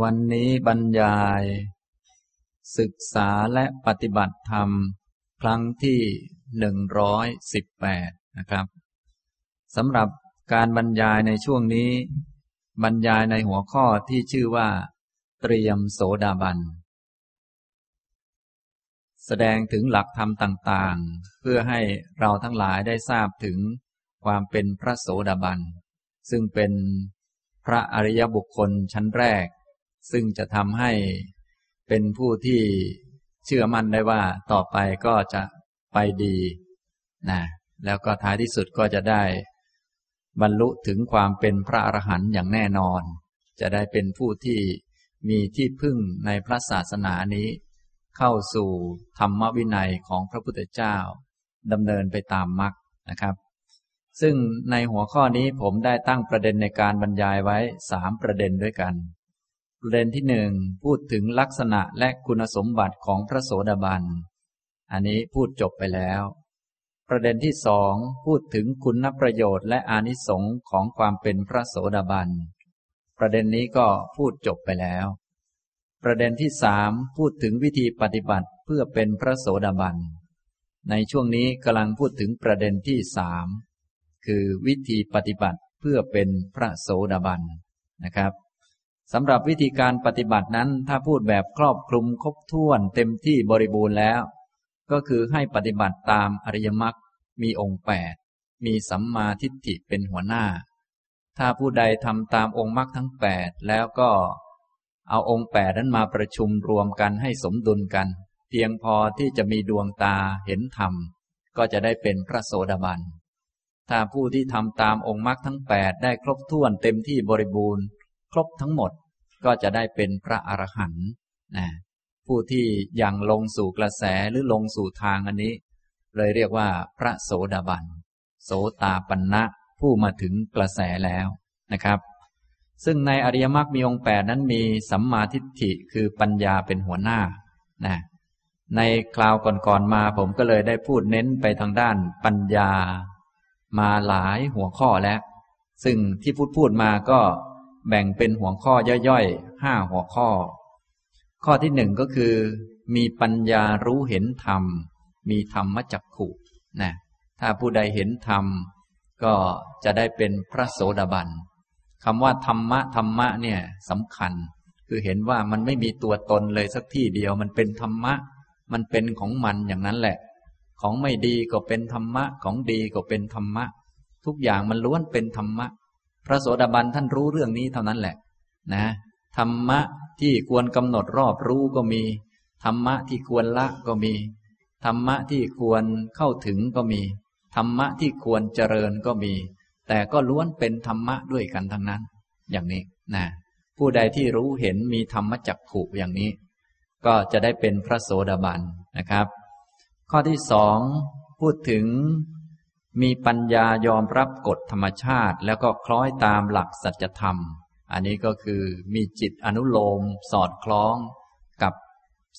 วันนี้บรรยาย ศึกษาและปฏิบัติธรรม ครั้งที่หนึ่งร้อยสิบแปดนะครับสำหรับการบรรยายในช่วงนี้ บรรยายในหัวข้อที่ชื่อว่า เตรียมโสดาบัน แสดงถึงหลักธรรมต่างๆ เพื่อให้เราทั้งหลายได้ทราบถึงความเป็นพระโสดาบัน ซึ่งเป็นพระอริยบุคคลชั้นแรก ซึ่งจะทำให้เป็นผู้ที่เชื่อมั่นได้ว่าต่อไปก็จะไปดีนะแล้วก็ท้ายที่สุดก็จะได้บรรลุถึงความเป็นพระอรหันต์อย่างแน่นอน จะได้เป็นผู้ที่มีที่พึ่งในพระศาสนานี้ เข้าสู่ธรรมวินัยของพระพุทธเจ้าดำเนินไปตามมรรคนะครับ ซึ่งในหัวข้อนี้ผมได้ตั้งประเด็นในการบรรยายไว้สามประเด็นด้วยกัน ประเด็นที่หนึ่งพูดถึงลักษณะและคุณสมบัติของพระโสดาบัน อันนี้พูดจบไปแล้ว ประเด็นที่สองพูดถึงคุณประโยชน์และอานิสงค์ของความเป็นพระโสดาบัน ประเด็นนี้ก็พูดจบไปแล้ว ประเด็นที่สามพูดถึงวิธีปฏิบัติเพื่อเป็นพระโสดาบัน ในช่วงนี้กำลังพูดถึงประเด็นที่สามคือวิธีปฏิบัติเพื่อเป็นพระโสดาบันนะครับ สำหรับวิธีการปฏิบัตินั้น ถ้าพูดแบบครอบคลุมครบถ้วนเต็มที่บริบูรณ์แล้ว ก็คือให้ปฏิบัติตามอริยมรรคมีองค์แปดมีสัมมาทิฏฐิเป็นหัวหน้า ถ้าผู้ใดทำตามองค์มรรคทั้งแปดแล้วก็ เอาองค์แปดนั้นมาประชุมรวมกันให้สมดุลกัน เพียงพอที่จะมีดวงตาเห็นธรรม ก็จะได้เป็นพระโสดาบัน ถ้าผู้ที่ทำตามองค์มรรคทั้งแปดได้ครบถ้วนเต็มที่บริบูรณ์ ครบทั้งหมด ก็จะได้เป็นพระอรหันต์นะผู้ที่ยังลงสู่กระแสหรือลงสู่ทางอันนี้ เลยเรียกว่าพระโสดาบัน โสตาปันนะผู้มาถึงกระแสแล้วนะครับ ซึ่งในอริยมรรคมีองค์แปดนั้นมีสัมมาทิฏฐิคือปัญญาเป็นหัวหน้านะในคราวก่อนๆมาผมก็เลยได้พูดเน้นไปทางด้านปัญญา มาหลายหัวข้อแล้ว ซึ่งที่พูดพูดมาก็ แบ่งเป็นหัวข้อย่อยๆห้าหัวข้อ ข้อที่หนึ่งก็คือ มีปัญญารู้เห็นธรรม มีธรรมจักขุนะถ้าผู้ใดเห็นธรรม ก็จะได้เป็นพระโสดาบันคำว่าธรรมะธรรมะเนี่ยสำคัญ คือเห็นว่ามันไม่มีตัวตนเลยสักที่เดียว มันเป็นธรรมะ มันเป็นของมันอย่างนั้นแหละ ของไม่ดีก็เป็นธรรมะ ของดีก็เป็นธรรมะ ทุกอย่างมันล้วนเป็นธรรมะ พระโสดาบันท่านรู้เรื่องนี้เท่านั้นแหละนะธรรมะที่ควรกำหนดรอบรู้ก็มี ธรรมะที่ควรละก็มี ธรรมะที่ควรเข้าถึงก็มี ธรรมะที่ควรเจริญก็มี แต่ก็ล้วนเป็นธรรมะด้วยกันทั้งนั้น อย่างนี้นะผู้ใดที่รู้เห็นมีธรรมจักขุอย่างนี้ ก็จะได้เป็นพระโสดาบันนะครับ ข้อที่สองพูดถึง มีปัญญายอมรับกฎธรรมชาติ แล้วก็คล้อยตามหลักสัจธรรม อันนี้ก็คือมีจิตอนุโลมสอดคล้องกับ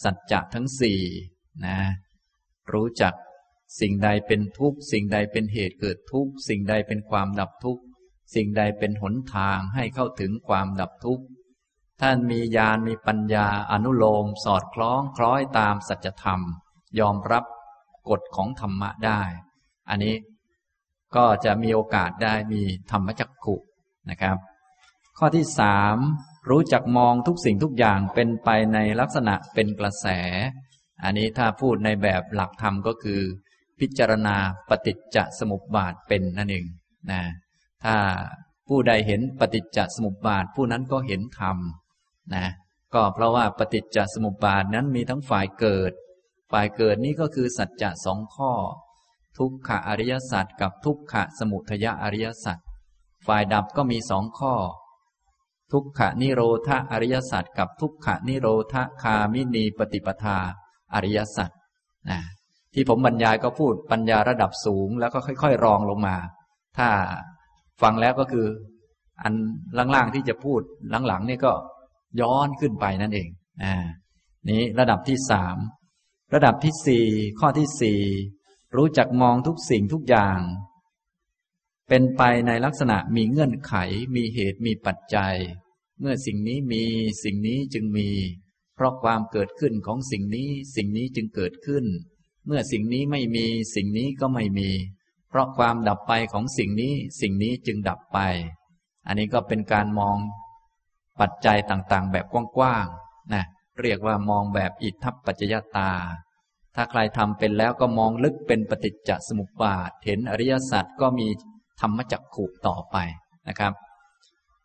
สัจจะทั้งสี่นะรู้จักสิ่งใดเป็นทุกข์สิ่งใดเป็นเหตุเกิดทุกข์สิ่งใดเป็นความดับทุกข์สิ่งใดเป็นหนทางให้เข้าถึงความดับทุกข์ท่านมีญาณมีปัญญาอนุโลม สอดคล้องคล้อยตามสัจธรรม ยอมรับกฎของธรรมะได้ อันนี้ ก็จะมีโอกาสได้มีธรรมจักขุนะครับ ข้อที่สามรู้จักมองทุกสิ่งทุกอย่างเป็นไปในลักษณะเป็นกระแส อันนี้ถ้าพูดในแบบหลักธรรมก็คือ พิจารณาปฏิจจสมุปบาทเป็นนั่นเองนะถ้าผู้ใดเห็นปฏิจจสมุปบาทผู้นั้นก็เห็นธรรมนะก็เพราะว่าปฏิจจสมุปบาทนั้นมีทั้งฝ่ายเกิด ฝ่ายเกิดนี้ก็คือสัจจะสองข้อ ทุกขะอริยสัจกับทุกขะสมุทยอริยสัจฝ่ายดับก็มีสองข้อ ทุกขะนิโรธาอริยสัจกับทุกขะนิโรธคามินีปฏิปทาอริยสัจนะที่ผมบรรยายก็พูดปัญญาระดับสูงแล้วก็ค่อยๆ รองลงมา ถ้าฟังแล้วก็คือ อันล่างๆที่จะพูดหลังๆนี่ก็ย้อนขึ้นไปนั่นเองอ่านี้ระดับที่สามระดับที่สี่ข้อที่สี่ รู้จักมองทุกสิ่งทุกอย่าง เป็นไปในลักษณะมีเงื่อนไข มีเหตุมีปัจจัย เมื่อสิ่งนี้มีสิ่งนี้จึงมี เพราะความเกิดขึ้นของสิ่งนี้ สิ่งนี้จึงเกิดขึ้น เมื่อสิ่งนี้ไม่มี สิ่งนี้ก็ไม่มี เพราะความดับไปของสิ่งนี้ สิ่งนี้จึงดับไป อันนี้ก็เป็นการมองปัจจัยต่างๆ แบบกว้างๆนะเรียกว่ามองแบบอิทัปปัจจยตา ถ้าใครทำเป็นแล้วก็มองลึกเป็นปฏิจจสมุปบาท เห็นอริยสัจก็มีธรรมจักขุต่อไปนะครับ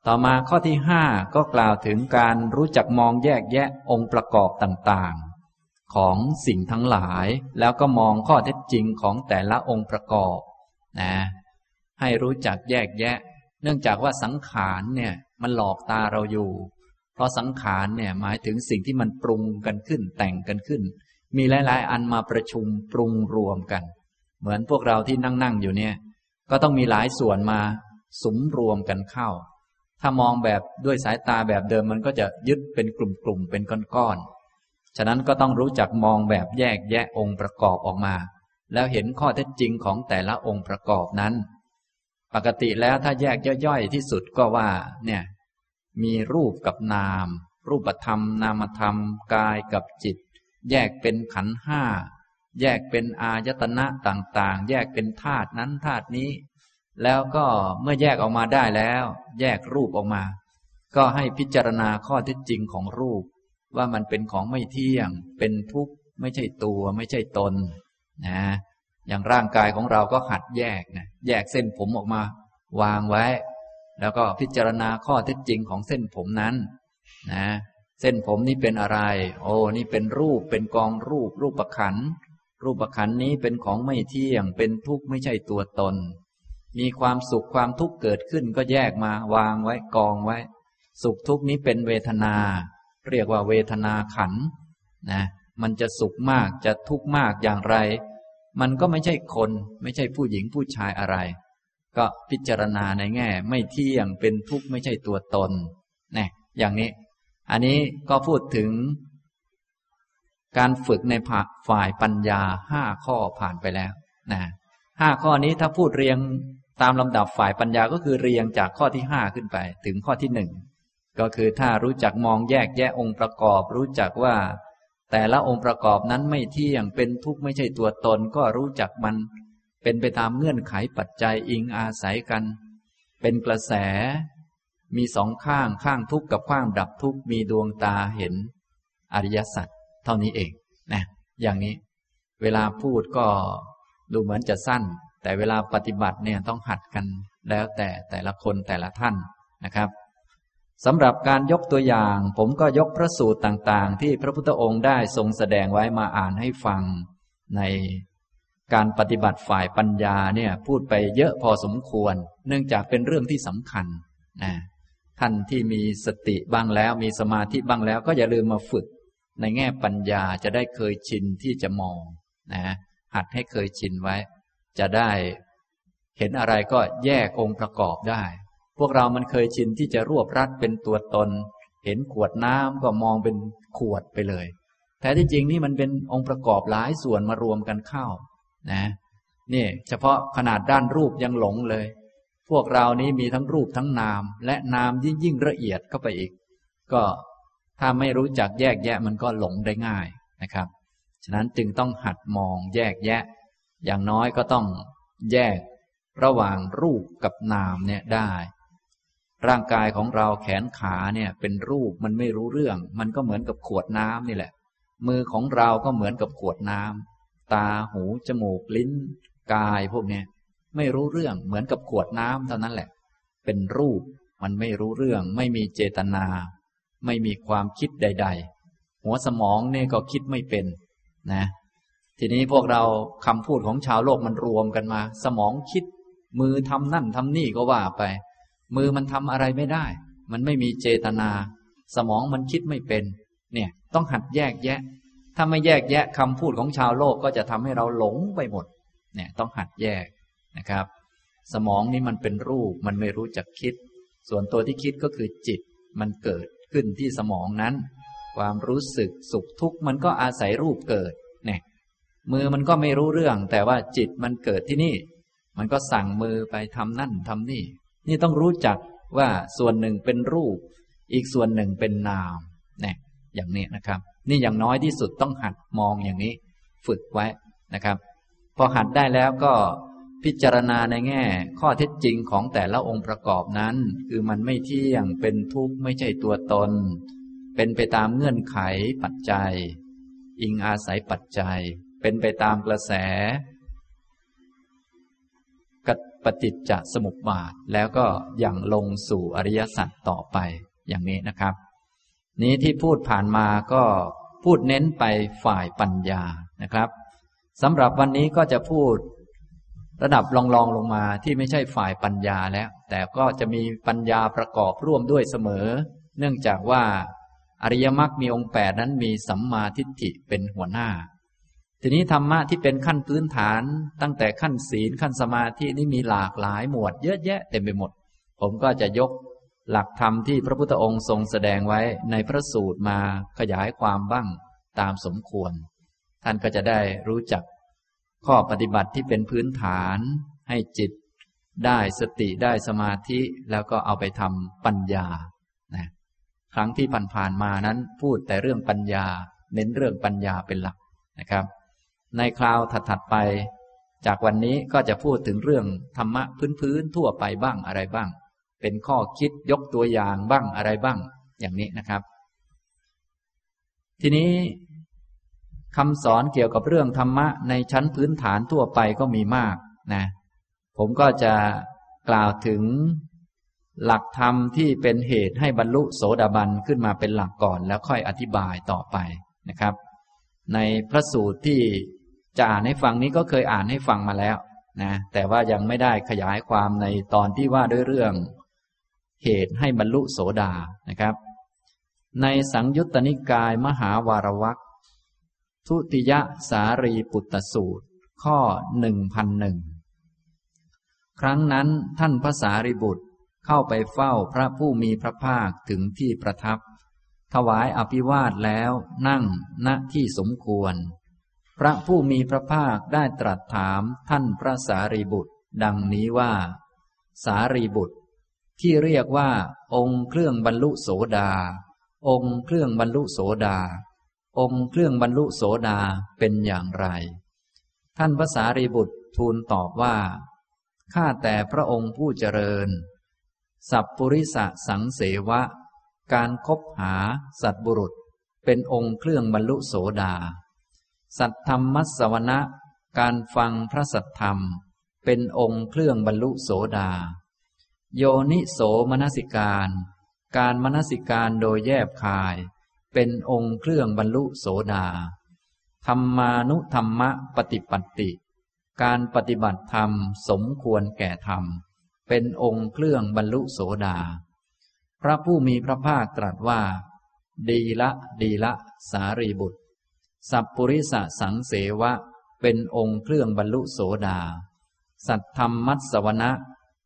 ต่อมาข้อที่ห้าก็กล่าวถึงการรู้จักมองแยกแยะองค์ประกอบต่างๆ ของสิ่งทั้งหลาย แล้วก็มองข้อเท็จจริงของแต่ละองค์ประกอบนะให้รู้จักแยกแยะ เนื่องจากว่าสังขารเนี่ยมันหลอกตาเราอยู่ เพราะสังขารเนี่ยหมายถึงสิ่งที่มันปรุงกันขึ้นแต่งกันขึ้น มีหลาย ๆ อันมาประชุมปรุงรวมกัน เหมือนพวกเราที่นั่ง ๆ อยู่เนี่ย ก็ต้องมีหลายส่วนมาสมรวมกันเข้า ถ้ามองแบบด้วยสายตาแบบเดิมมันก็จะยึดเป็นกลุ่ม ๆ เป็นก้อน ๆ ฉะนั้นก็ต้องรู้จักมองแบบแยกแยะองค์ประกอบออกมา แล้วเห็นข้อเท็จจริงของแต่ละองค์ประกอบนั้น ปกติแล้วถ้าแยกย่อย ๆ ที่สุดก็ว่า เนี่ย มีรูปกับนาม รูปธรรม นามธรรม กายกับจิต แยกเป็นขันห้า แยกเป็นอายตนะต่างๆ แยกเป็นธาตุนั้นธาตุนี้ แล้วก็เมื่อแยกออกมาได้แล้ว แยกรูปออกมา ก็ให้พิจารณาข้อเท็จจริงของรูป ว่ามันเป็นของไม่เที่ยง เป็นทุกข์ไม่ใช่ตัวไม่ใช่ตนนะอย่างร่างกายของเราก็หัดแยกนะแยกเส้นผมออกมา วางไว้ แล้วก็พิจารณาข้อเท็จจริงของเส้นผมนั้นนะ เส้นผมนี้เป็นอะไร โอ้นี่เป็นรูปเป็นกองรูป รูปประขัน รูปประขันนี้เป็นของไม่เที่ยง เป็นทุกข์ไม่ใช่ตัวตน มีความสุขความทุกข์เกิดขึ้นก็แยกมาวางไว้กองไว้ สุขทุกข์นี้เป็นเวทนา เรียกว่าเวทนาขันนะมันจะสุขมากจะทุกข์มากอย่างไร มันก็ไม่ใช่คนไม่ใช่ผู้หญิงผู้ชายอะไร ก็พิจารณาในแง่ ไม่เที่ยงเป็นทุกข์ไม่ใช่ตัวตนนะอย่างนี้ อันนี้ก็พูดถึง การฝึกในฝ่ายปัญญาห้าข้อผ่านไปแล้วนะห้าข้อนี้ถ้าพูดเรียงตามลำดับฝ่ายปัญญาก็คือเรียงจากข้อที่ห้าขึ้นไป ถึงข้อที่หนึ่งก็คือถ้ารู้จักมองแยกแยะองค์ประกอบ รู้จักว่า แต่ละองค์ประกอบนั้นไม่เที่ยงเป็นทุกข์ไม่ใช่ตัวตน ก็รู้จักมัน เป็นไปตามเงื่อนไขปัจจัยอิงอาศัยกัน เป็นกระแส มีสองข้างข้างทุกข์กับข้างดับทุกข์มีดวงตาเห็นอริยสัจเท่านี้เองนะอย่างนี้ เวลาพูดก็ดูเหมือนจะสั้น แต่เวลาปฏิบัติเนี่ยต้องหัดกันแล้วแต่แต่ละคนแต่ละท่านนะครับสำหรับการยกตัวอย่าง ผมก็ยกพระสูตรต่างๆ ที่พระพุทธองค์ได้ทรงแสดงไว้มาอ่านให้ฟัง ในการปฏิบัติฝ่ายปัญญาเนี่ยพูดไปเยอะพอสมควร เนื่องจากเป็นเรื่องที่สำคัญนะ ท่านที่มีสติบ้างแล้วมีสมาธิบ้างแล้วก็อย่าลืมมาฝึก ในแง่ปัญญาจะได้เคยชินที่จะมองนะหัดให้เคยชินไว้ จะได้เห็นอะไรก็แยกองค์ประกอบได้ พวกเรามันเคยชินที่จะรวบรัดเป็นตัวตน เห็นขวดน้ำก็มองเป็นขวดไปเลย แต่ที่จริงนี่มันเป็นองค์ประกอบหลายส่วนมารวมกันเข้านะนี่เฉพาะขนาดด้านรูปยังหลงเลย พวกเรานี้มีทั้งรูปทั้งนาม และนามยิ่งยิ่งละเอียดเข้าไปอีก ก็ถ้าไม่รู้จักแยกแยะมันก็หลงได้ง่ายนะครับ ฉะนั้นจึงต้องหัดมองแยกแยะ อย่างน้อยก็ต้องแยกระหว่างรูปกับนามเนี่ยได้ ร่างกายของเราแขนขาเนี่ยเป็นรูปมันไม่รู้เรื่อง มันก็เหมือนกับขวดน้ำนี่แหละ มือของเราก็เหมือนกับขวดน้ำตาหูจมูกลิ้น กายพวกเนี้ย ไม่รู้เรื่องเหมือนกับขวดน้ำเท่านั้นแหละ เป็นรูปมันไม่รู้เรื่อง ไม่มีเจตนา ไม่มีความคิดใด ๆ หัวสมองเนี่ยก็คิดไม่เป็นนะ ทีนี้พวกเราคำพูดของชาวโลกมันรวมกันมา สมองคิด มือทำนั่นทำนี่ก็ว่าไป มือมันทำอะไรไม่ได้ มันไม่มีเจตนา สมองมันคิดไม่เป็น เนี่ยต้องหัดแยกแยะ ถ้าไม่แยกแยะคำพูดของชาวโลกก็จะทำให้เราหลงไปหมด เนี่ยต้องหัดแยก นะครับ สมองนี้มันเป็นรูปมันไม่รู้จักคิด ส่วนตัวที่คิดก็คือจิต มันเกิดขึ้นที่สมองนั้น ความรู้สึกสุขทุกข์มันก็อาศัยรูปเกิดเนี่ยมือมันก็ไม่รู้เรื่อง แต่ว่าจิตมันเกิดที่นี่ มันก็สั่งมือไปทำนั่นทำนี่ นี่ต้องรู้จักว่าส่วนหนึ่งเป็นรูป อีกส่วนหนึ่งเป็นนามเนี่ยอย่างนี้นะครับ นี่อย่างน้อยที่สุดต้องหัดมองอย่างนี้ ฝึกไว้นะครับ พอหัดได้แล้วก็ พิจารณาในแง่ ข้อเท็จจริงของแต่ละองค์ประกอบนั้น คือมันไม่เที่ยงเป็นทุกข์ไม่ใช่ตัวตน เป็นไปตามเงื่อนไขปัจจัย อิงอาศัยปัจจัย เป็นไปตามกระแสปฏิจจสมุปบาทแล้วก็ยังลงสู่อริยสัจต่อไปอย่างนี้นะครับ นี้ที่พูดผ่านมาก็พูดเน้นไปฝ่ายปัญญานะครับสำหรับวันนี้ก็จะพูด ระดับรองๆลงมาที่ไม่ใช่ฝ่ายปัญญาแล้ว แต่ก็จะมีปัญญาประกอบร่วมด้วยเสมอ เนื่องจากว่าอริยมรรคมีองค์แปดนั้นมีสัมมาทิฏฐิเป็นหัวหน้า ทีนี้ธรรมะที่เป็นขั้นพื้นฐาน ตั้งแต่ขั้นศีลขั้นสมาธินี่มีหลากหลายหมวดเยอะแยะเต็มไปหมด ผมก็จะยกหลักธรรมที่พระพุทธองค์ทรงแสดงไว้ในพระสูตรมาขยายความบ้างตามสมควร ท่านก็จะได้รู้จัก ข้อปฏิบัติที่เป็นพื้นฐานให้จิตได้สติได้สมาธิแล้วก็เอาไปทำปัญญานะครั้งที่ผ่านๆมานั้นพูดแต่เรื่องปัญญา เน้นเรื่องปัญญาเป็นหลักนะครับ ในคราวถัดๆไป จากวันนี้ก็จะพูดถึงเรื่องธรรมะพื้นๆทั่วไปบ้างอะไรบ้าง เป็นข้อคิดยกตัวอย่างบ้างอะไรบ้าง อย่างนี้นะครับ ทีนี้ คำสอนเกี่ยวกับเรื่องธรรมะในชั้นพื้นฐานทั่วไปก็มีมากนะ ผมก็จะกล่าวถึงหลักธรรมที่เป็นเหตุให้บรรลุโสดาบันขึ้นมาเป็นหลักก่อนแล้วค่อยอธิบายต่อไปนะครับ ในพระสูตรที่จะอ่านให้ฟังนี้ก็เคยอ่านให้ฟังมาแล้วนะแต่ว่ายังไม่ได้ขยายความในตอนที่ว่าด้วยเรื่อง เหตุให้บรรลุโสดานะครับ ในสังยุตตนิกายมหาวารวัก ทุติยสารีปุตตสูตร ข้อหนึ่งพันหนึ่งครั้งนั้นท่านพระสารีบุตรเข้าไปเฝ้าพระผู้มีพระภาคถึงที่ประทับ ถวายอภิวาทแล้วนั่งณที่สมควร พระผู้มีพระภาคได้ตรัสถามท่านพระสารีบุตร ดังนี้ว่า สารีบุตร ที่เรียกว่า องค์เครื่องบรรลุโสดา องค์เครื่องบรรลุโสดา องค์เครื่องบรรลุโสดาเป็นอย่างไร ท่านพระสารีบุตรทูลตอบว่า ข้าแต่พระองค์ผู้เจริญ สัพปุริสสังเสวะ การคบหาสัตบุรุษ เป็นองค์เครื่องบรรลุโสดา สัตธรรมมัสวนะการฟังพระสัตธรรม เป็นองค์เครื่องบรรลุโสดา โยนิโสมนสิการ การมนสิการโดยแยบคาย เป็นองค์เครื่องบรรลุโสดา ธรรมานุธรรมะปฏิปัติ การปฏิบัติธรรมสมควรแก่ธรรม เป็นองค์เครื่องบรรลุโสดา พระผู้มีพระภาคตรัสว่า ดีละดีละ สารีบุตร สัพปุริสสังเสวะ เป็นองค์เครื่องบรรลุโสดา สัตธรรมมัสวนะ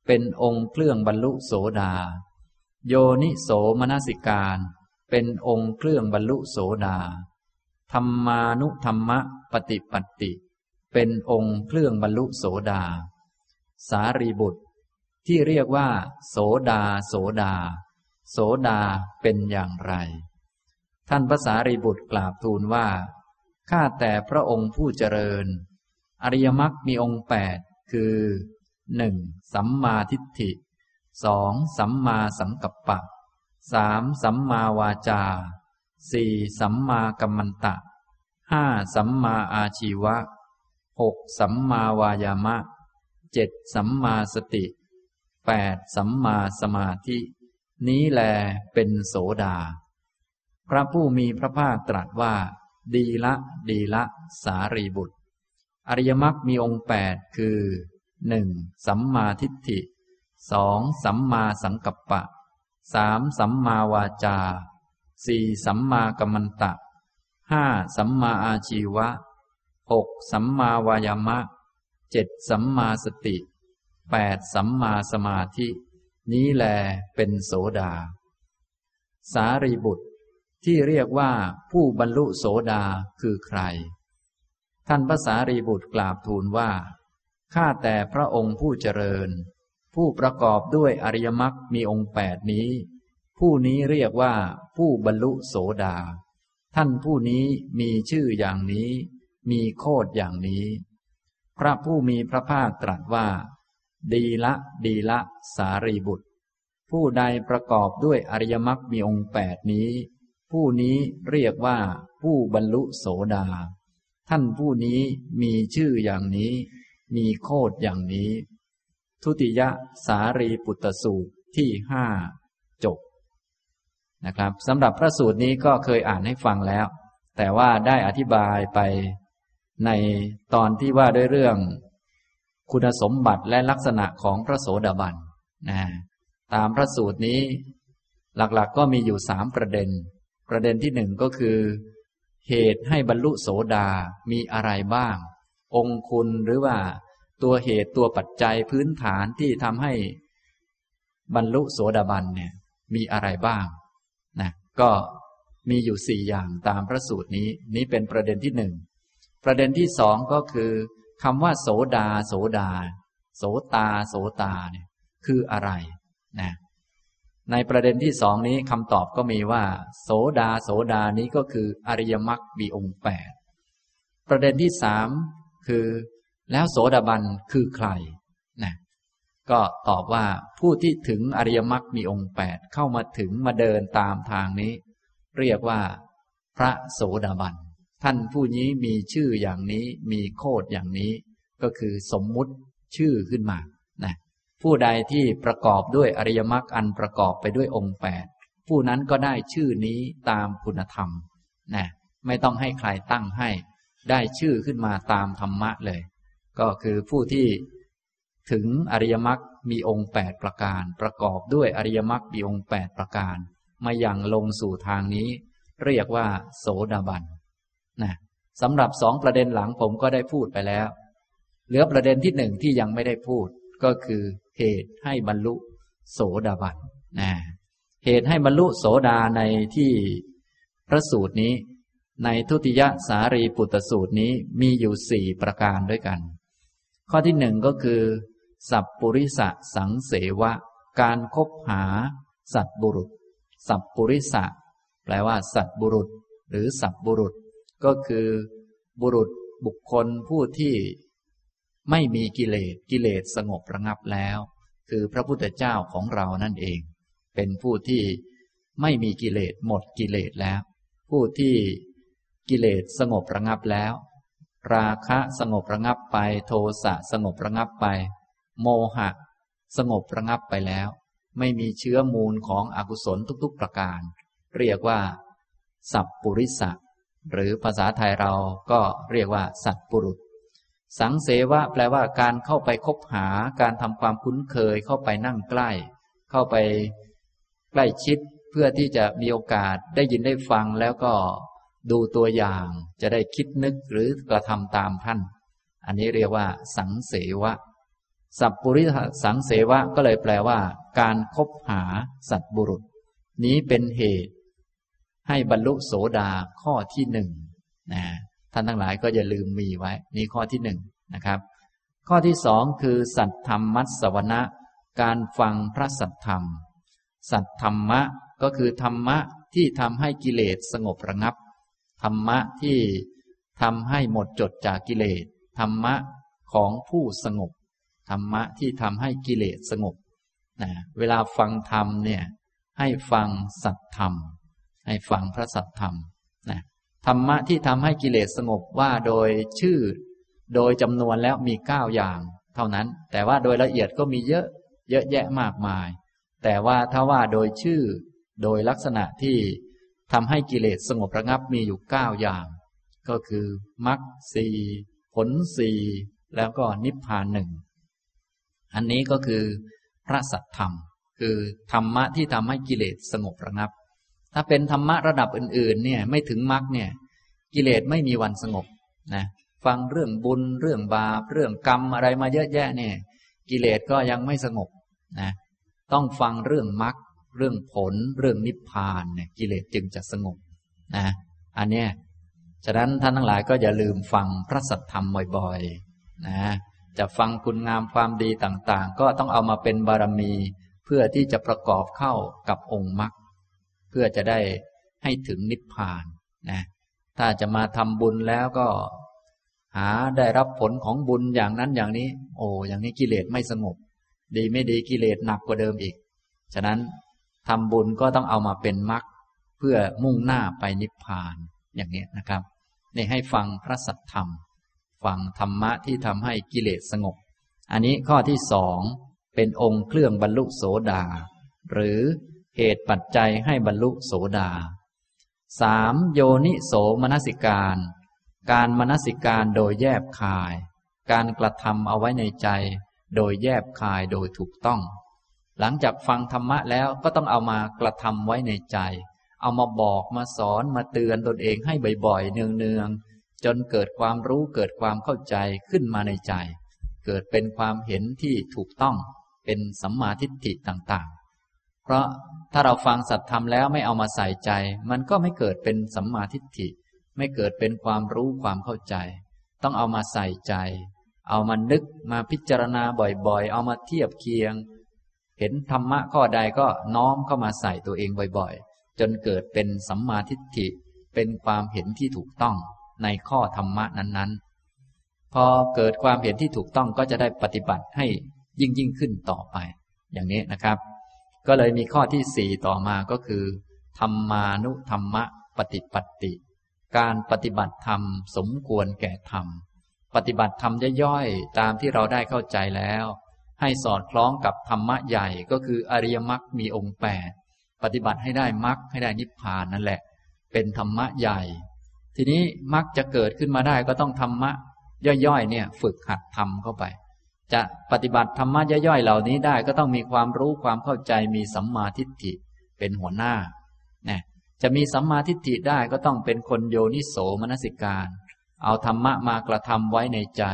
เป็นองค์เครื่องบรรลุโสดา โยนิโสมนสิการ เป็นองค์เครื่องบรรลุโสดา ธรรมานุธรรมะปฏิปัติ เป็นองค์เครื่องบรรลุโสดา สารีบุตร ที่เรียกว่า โสดา โสดา โสดาเป็นอย่างไร ท่านพระสารีบุตรกราบทูลว่า ข้าแต่พระองค์ผู้เจริญ อริยมรรคมีองค์แปดคือหนึ่งสัมมาทิฏฐิสองสัมมาสังกัปปะ สามสัมมาวาจาสี่สัมมากัมมันตะห้าสัมมาอาชีวะหกสัมมาวายามะเจ็ดสัมมาสติแปดสัมมาสมาธิ นี้แลเป็นโสดา พระผู้มีพระภาคตรัสว่า ดีละดีละสารีบุตร อริยมรรคมีองค์แปดคือหนึ่งสัมมาทิฏฐิสองสัมมาสังกัปปะ สามสัมมาวาจาสี่สัมมากัมมันตะห้าสัมมาอาชีวะหกสัมมาวายามะเจ็ดสัมมาสติแปดสัมมาสมาธิ นี้แลเป็นโสดา สารีบุตรที่เรียกว่าผู้บรรลุโสดาคือใคร ท่านพระสารีบุตรกราบทูลว่า ข้าแต่พระองค์ผู้เจริญ ผู้ประกอบด้วยอริยมรรคมีองค์แปดนี้ ผู้นี้เรียกว่าผู้บรรลุโสดา ท่านผู้นี้มีชื่ออย่างนี้ มีโคดอย่างนี้ พระผู้มีพระภาคตรัสว่า ดีละดีละสารีบุตร ผู้ใดประกอบด้วยอริยมรรคมีองค์แปดนี้ ผู้นี้เรียกว่าผู้บรรลุโสดา ท่านผู้นี้มีชื่ออย่างนี้ มีโคดอย่างนี้ ทุติยสารีปุตตสูตรที่ห้าจบนะครับสำหรับพระสูตรนี้ก็เคยอ่านให้ฟังแล้ว แต่ว่าได้อธิบายไปในตอนที่ว่าด้วยเรื่อง คุณสมบัติและลักษณะของพระโสดาบันนะตามพระสูตรนี้ หลักๆกก็มีอยู่สามประเด็น ประเด็นที่หนึ่งก็คือ เหตุให้บรรลุโสดามีอะไรบ้าง องคุณหรือว่า ตัวเหตุตัวปัจจัยพื้นฐานที่ทำให้บรรลุโสดาบันเนี่ยมีอะไรบ้างนะก็มีอยู่สี่อย่างตามพระสูตรนี้ นี้เป็นประเด็นที่หนึ่งประเด็นที่สองก็คือคำว่า โสดา โสดา โสตา โสตาเนี่ยคืออะไรนะในประเด็นที่สองนี้คำตอบก็มีว่า โสดา โสดานี้ก็คืออริยมรรคมีองค์แปดประเด็นที่สามคือ แล้วโสดาบันคือใครนะก็ตอบว่าผู้ที่ถึงอริยมรรคมีองค์แปดเข้ามาถึงมาเดินตามทางนี้ เรียกว่า พระโสดาบัน ท่านผู้นี้มีชื่ออย่างนี้มีโคดอย่างนี้ ก็คือสมมุติชื่อขึ้นมานะผู้ใดที่ประกอบด้วยอริยมรรคอันประกอบไปด้วยองค์แปดผู้นั้นก็ได้ชื่อนี้ตามคุณธรรมนะไม่ต้องให้ใครตั้งให้ ได้ชื่อขึ้นมาตามธรรมะเลย ก็คือผู้ที่ถึงอริยมรรคมีองค์แปดประการ ประกอบด้วยอริยมรรคมีองค์แปดประการ มาอย่างลงสู่ทางนี้ เรียกว่า โสดาบันนะสำหรับสองประเด็นหลังผมก็ได้พูดไปแล้ว เหลือประเด็นที่หนึ่งที่ยังไม่ได้พูดก็คือเหตุให้บรรลุ โสดาบันนะเหตุให้บรรลุโสดาในที่พระสูตรนี้ ในทุติยสารีปุตตสูตรนี้มีอยู่สี่ประการด้วยกัน ข้อที่หนึ่งก็คือ สัพปุริสะสังเสวะ การคบหา สัตบุรุษ สัพปุริสะแปลว่า สัตบุรุษ หรือสัพบุรุษ ก็คือ บุรุษบุคคลผู้ที่ไม่มีกิเลสกิเลสสงบระงับแล้ว คือพระพุทธเจ้าของเรานั่นเอง เป็นผู้ที่ไม่มีกิเลสหมดกิเลสแล้ว ผู้ที่กิเลสสงบระงับแล้ว ราคะสงบระงับไป โทสะสงบระงับไป โมหะ สงบระงับไปแล้ว ไม่มีเชื้อมูลของอกุศลทุกๆประการ เรียกว่า สัพปุริสะหรือภาษาไทยเราก็เรียกว่าสัตบุรุษ สังเสวะแปลว่าการเข้าไปคบหาการทำความคุ้นเคยเข้าไปนั่งใกล้ เข้าไปใกล้ชิดเพื่อที่จะมีโอกาสได้ยินได้ฟังแล้วก็ ดูตัวอย่างจะได้คิดนึกหรือกระทำตามท่าน อันนี้เรียกว่า สังเสวะ สัพปุริสังเสวะก็เลยแปลว่า การคบหาสัตบุรุษ นี้เป็นเหตุ ให้บรรลุโสดาข้อที่หนึ่งนะท่านทั้งหลายก็อย่าลืมมีไว้ นี่ข้อที่หนึ่งนะครับ ข้อที่สองคือ สัตธรรมมัสวนะการฟังพระสัตธรรม สัตธรรมะก็คือธรรมะที่ทำให้กิเลสสงบระงับ ธรรมะที่ทำให้หมดจดจากกิเลสธรรมะของผู้สงบธรรมะที่ทำให้กิเลสสงบนะเวลาฟังธรรมเนี่ยให้ฟังสัตธรรม ให้ฟังพระสัทธรรมนะธรรมะที่ทำให้กิเลสสงบว่าโดยชื่อ โดยจำนวนแล้วมีเก้าอย่าง เท่านั้น แต่ว่าโดยละเอียดก็มีเยอะเยอะแยะมากมาย แต่ว่าถ้าว่าโดยชื่อ โดยลักษณะที่ ทำให้กิเลสสงบระงับมีอยู่เก้าอย่าง ก็คือมรรคสีผลสีแล้วก็นิพพานหนึ่งอันนี้ก็คือพระสัทธรรม คือธรรมะที่ทำให้กิเลสสงบระงับ ถ้าเป็นธรรมะระดับอื่นๆ เนี่ยไม่ถึงมรรคเนี่ย กิเลสไม่มีวันสงบนะฟังเรื่องบุญเรื่องบาปเรื่องกรรมอะไรมาเยอะแยะเนี่ย กิเลสก็ยังไม่สงบนะต้องฟังเรื่องมรรค เรื่องผลเรื่องนิพพานเนี่ยกิเลสจึงจะสงบนะอันเนี้ยฉะนั้นท่านทั้งหลายก็อย่าลืมฟังพระสัทธรรมบ่อยๆนะจะฟังคุณงามความดีต่างๆ ก็ต้องเอามาเป็นบารมีเพื่อที่จะประกอบเข้ากับองค์มรรคเพื่อจะได้ให้ถึงนิพพานนะถ้าจะมาทำบุญแล้วก็ หาได้รับผลของบุญอย่างนั้นอย่างนี้ โอ้อย่างนี้กิเลสไม่สงบ ดีไม่ดีกิเลสหนักกว่าเดิมอีก ฉะนั้น ทำบุญก็ต้องเอามาเป็นมรรคเพื่อมุ่งหน้าไปนิพพานอย่างนี้นะครับนี่ให้ฟังพระสัทธรรม ฟังธรรมะที่ทำให้กิเลสสงบ อันนี้ข้อที่สองเป็นองค์เครื่องบรรลุโสดา หรือเหตุปัจจัยให้บรรลุโสดาสามโยนิโสมนสิการ การมนสิการโดยแยบคาย การกระทำเอาไว้ในใจ โดยแยบคายโดยถูกต้อง หลังจากฟังธรรมะแล้วก็ต้องเอามากระทำไว้ในใจ เอามาบอกมาสอนมาเตือนตนเองให้บ่อยๆ เนืองๆ จนเกิดความรู้เกิดความเข้าใจขึ้นมาในใจ เกิดเป็นความเห็นที่ถูกต้องเป็นสัมมาทิฏฐิต่างๆ เพราะถ้าเราฟังสัตธรรมแล้วไม่เอามาใส่ใจ มันก็ไม่เกิดเป็นสัมมาทิฏฐิ ไม่เกิดเป็นความรู้ความเข้าใจ ต้องเอามาใส่ใจ เอามานึกมาพิจารณาบ่อยๆ เอามาเทียบเคียง เห็นธรรมะข้อใดก็น้อมเข้ามาใส่ตัวเองบ่อยๆ จนเกิดเป็นสัมมาทิฏฐิ เป็นความเห็นที่ถูกต้องในข้อธรรมะนั้นๆ พอเกิดความเห็นที่ถูกต้องก็จะได้ปฏิบัติให้ยิ่งยิ่งขึ้นต่อไป อย่างนี้นะครับ ก็เลยมีข้อที่สี่ต่อมาก็คือธรรมานุธรรมะปฏิปัติ การปฏิบัติธรรมสมควรแก่ธรรม ปฏิบัติธรรมย่อยๆ ตามที่เราได้เข้าใจแล้ว ให้สอดคล้องกับธรรมะใหญ่ก็คืออริยมรรคมีองค์แปดปฏิบัติให้ได้มรรคให้ได้นิพพานนั่นแหละ เป็นธรรมะใหญ่ ทีนี้มรรคจะเกิดขึ้นมาได้ก็ต้องธรรมะย่อยๆเนี่ยฝึกหัดทำเข้าไป จะปฏิบัติธรรมะย่อยๆเหล่านี้ได้ก็ต้องมีความรู้ความเข้าใจมีสัมมาทิฏฐิเป็นหัวหน้านะจะมีสัมมาทิฏฐิได้ก็ต้องเป็นคนโยนิโสมนสิการ เอาธรรมะมากระทำไว้ในใจ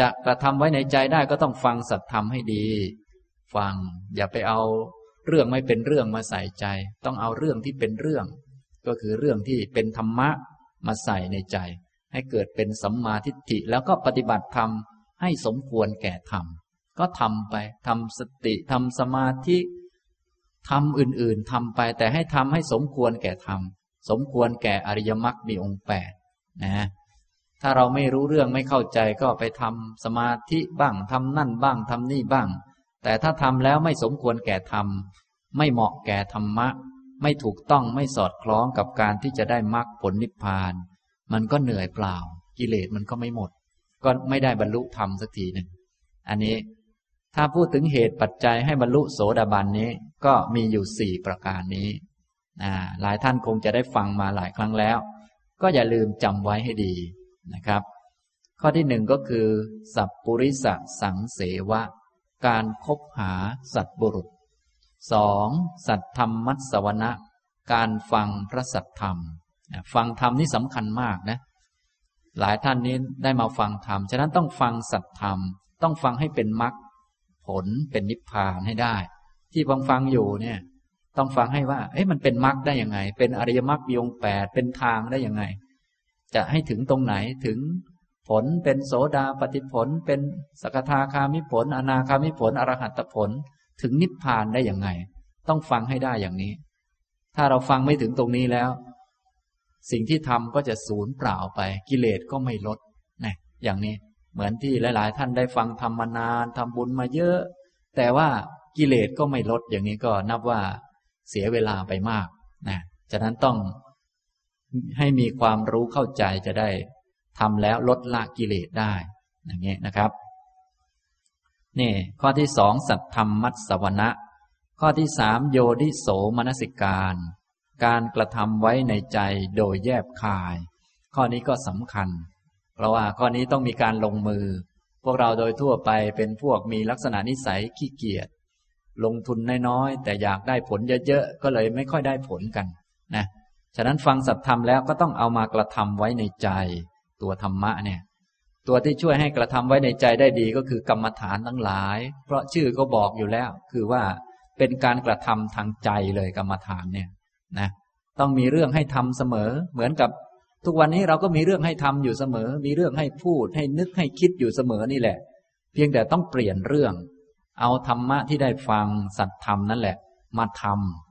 จะกระทำไว้ในใจได้ก็ต้องฟังสัตธรรมให้ดี ฟังอย่าไปเอาเรื่องไม่เป็นเรื่องมาใส่ใจ ต้องเอาเรื่องที่เป็นเรื่อง ก็คือเรื่องที่เป็นธรรมะมาใส่ในใจ ให้เกิดเป็นสัมมาทิฏฐิแล้วก็ปฏิบัติธรรมให้สมควรแก่ธรรมก็ทำไปทำสติทำสมาธิทำอื่นๆทำไป แต่ให้ทำให้สมควรแก่ธรรมสมควรแก่อริยมรรคมีองค์แปดนะ ถ้าเราไม่รู้เรื่องไม่เข้าใจก็ไปทำสมาธิบ้างทำนั่นบ้างทำนี่บ้าง แต่ถ้าทำแล้วไม่สมควรแก่ธรรมไม่เหมาะแก่ธรรมะ ไม่ถูกต้องไม่สอดคล้องกับการที่จะได้มรรคผลนิพพาน มันก็เหนื่อยเปล่า กิเลสมันก็ไม่หมด ก็ไม่ได้บรรลุธรรมสักทีหนึ่งอันนี้ถ้าพูดถึงเหตุปัจจัยให้บรรลุโสดาบันนี้ก็มีอยู่สี่ประการนี้หลายท่านคงจะได้ฟังมาหลายครั้งแล้ว ก็อย่าลืมจำไว้ให้ดี นะครับ ข้อที่หนึ่งก็คือ สัพปุริสสังเสวะ การคบหาสัตบุรุษสองสัตธรรมมัสวนะ การฟังพระสัตธรรม ฟังธรรมนี่สำคัญมากนะ หลายท่านนี้ได้มาฟังธรรม ฉะนั้นต้องฟังสัตธรรม ต้องฟังให้เป็นมรรคผลเป็นนิพพานให้ได้ ที่ฟังฟังอยู่เนี่ย ต้องฟังให้ว่า เอ๊ะมันเป็นมรรคได้ยังไง เป็นอริยมรรคมีองแปดเป็นทางได้ยังไง จะให้ถึงตรงไหนถึงผลเป็นโสดาปฏิผล เป็นสกทาคามิผล อนาคามิผล อรหัตผล ถึงนิพพานได้ยังไง ต้องฟังให้ได้อย่างนี้ ถ้าเราฟังไม่ถึงตรงนี้แล้ว สิ่งที่ทำก็จะสูญเปล่าไป กิเลสก็ไม่ลดนะอย่างนี้เหมือนที่หลาย ๆ ท่านได้ฟังทำมานานทำบุญมาเยอะ แต่ว่ากิเลสก็ไม่ลดอย่างนี้ก็นับว่าเสียเวลาไปมากนะฉะนั้นต้อง ให้มีความรู้เข้าใจจะได้ทำแล้วลดละกิเลสได้ อย่างนี้นะครับ นี่ ข้อที่สองสัตธรรมมัตสวนะ ข้อที่สามโยดิโสมนสิการ การกระทำไว้ในใจโดยแยบคาย ข้อนี้ก็สำคัญ เพราะว่าข้อนี้ต้องมีการลงมือ พวกเราโดยทั่วไปเป็นพวกมีลักษณะนิสัยขี้เกียจลงทุนน้อยๆแต่อยากได้ผลเยอะๆก็เลยไม่ค่อยได้ผลกัน นะ ฉะนั้นฟังสัตธรรมแล้วก็ต้องเอามากระทำไว้ในใจ ตัวธรรมะเนี่ย ตัวที่ช่วยให้กระทำไว้ในใจได้ดีก็คือกรรมฐานทั้งหลาย เพราะชื่อก็บอกอยู่แล้ว คือว่าเป็นการกระทำทางใจเลยกรรมฐานเนี่ยนะต้องมีเรื่องให้ทำเสมอ เหมือนกับทุกวันนี้เราก็มีเรื่องให้ทำอยู่เสมอ มีเรื่องให้พูดให้นึกให้คิดอยู่เสมอนี่แหละ เพียงแต่ต้องเปลี่ยนเรื่อง เอาธรรมะที่ได้ฟังสัตธรรมนั่นแหละ มาทำ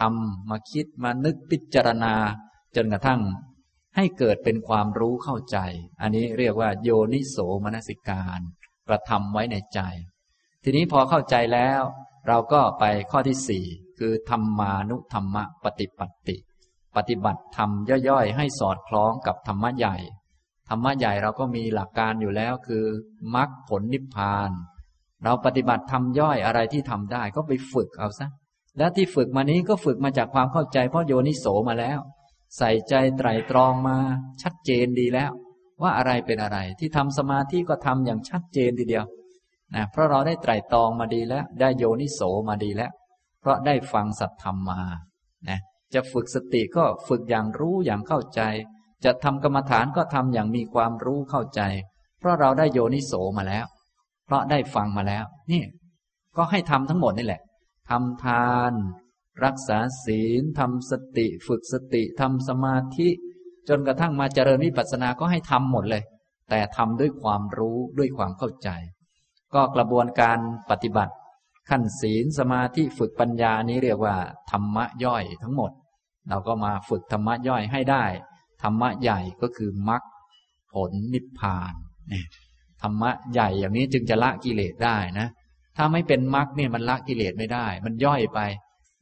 ทำมาคิดมานึกพิจารณา จนกระทั่ง ให้เกิดเป็นความรู้เข้าใจ อันนี้เรียกว่าโยนิโสมนสิการ กระทำไว้ในใจ ทีนี้พอเข้าใจแล้ว เราก็ไปข้อที่สี่คือธรรมานุธรรมะปฏิปัติ ปฏิบัติธรรมย่อยๆ ให้สอดคล้องกับธรรมะใหญ่ ธรรมะใหญ่เราก็มีหลักการอยู่แล้วคือมรรคผลนิพพาน เราปฏิบัติทำย่อยอะไรที่ทำได้ ก็ไปฝึกเอาซะ แล้วที่ฝึกมานี้ก็ฝึกมาจากความเข้าใจเพราะโยนิโสมาแล้ว ใส่ใจไตรตรองมา ชัดเจนดีแล้ว ว่าอะไรเป็นอะไรที่ทำสมาธิก็ทำอย่างชัดเจนทีเดียวนะเพราะเราได้ไตรตรองมาดีแล้ว ได้โยนิโสมาดีแล้ว เพราะได้ฟังสัตธรรมมานะจะฝึกสติก็ฝึกอย่างรู้อย่างเข้าใจ จะทำกรรมฐานก็ทำอย่างมีความรู้เข้าใจ เพราะเราได้โยนิโสมาแล้ว เพราะได้ฟังมาแล้วนี่ก็ให้ทำทั้งหมดนี่แหละ ทำทาน รักษาศีลทำสติ ฝึกสติทำสมาธิ จนกระทั่งมาเจริญวิปัสสนาก็ให้ทำหมดเลย แต่ทำด้วยความรู้ด้วยความเข้าใจ ก็กระบวนการปฏิบัติ ขั้นศีลสมาธิฝึกปัญญานี้เรียกว่า ธรรมะย่อยทั้งหมด เราก็มาฝึกธรรมะย่อยให้ได้ ธรรมะใหญ่ก็คือมรรคผลนิพพานธรรมะใหญ่อย่างนี้จึงจะละกิเลสได้นะ ถ้าไม่เป็นมรรคเนี่ยมันละกิเลสไม่ได้ มันย่อยไป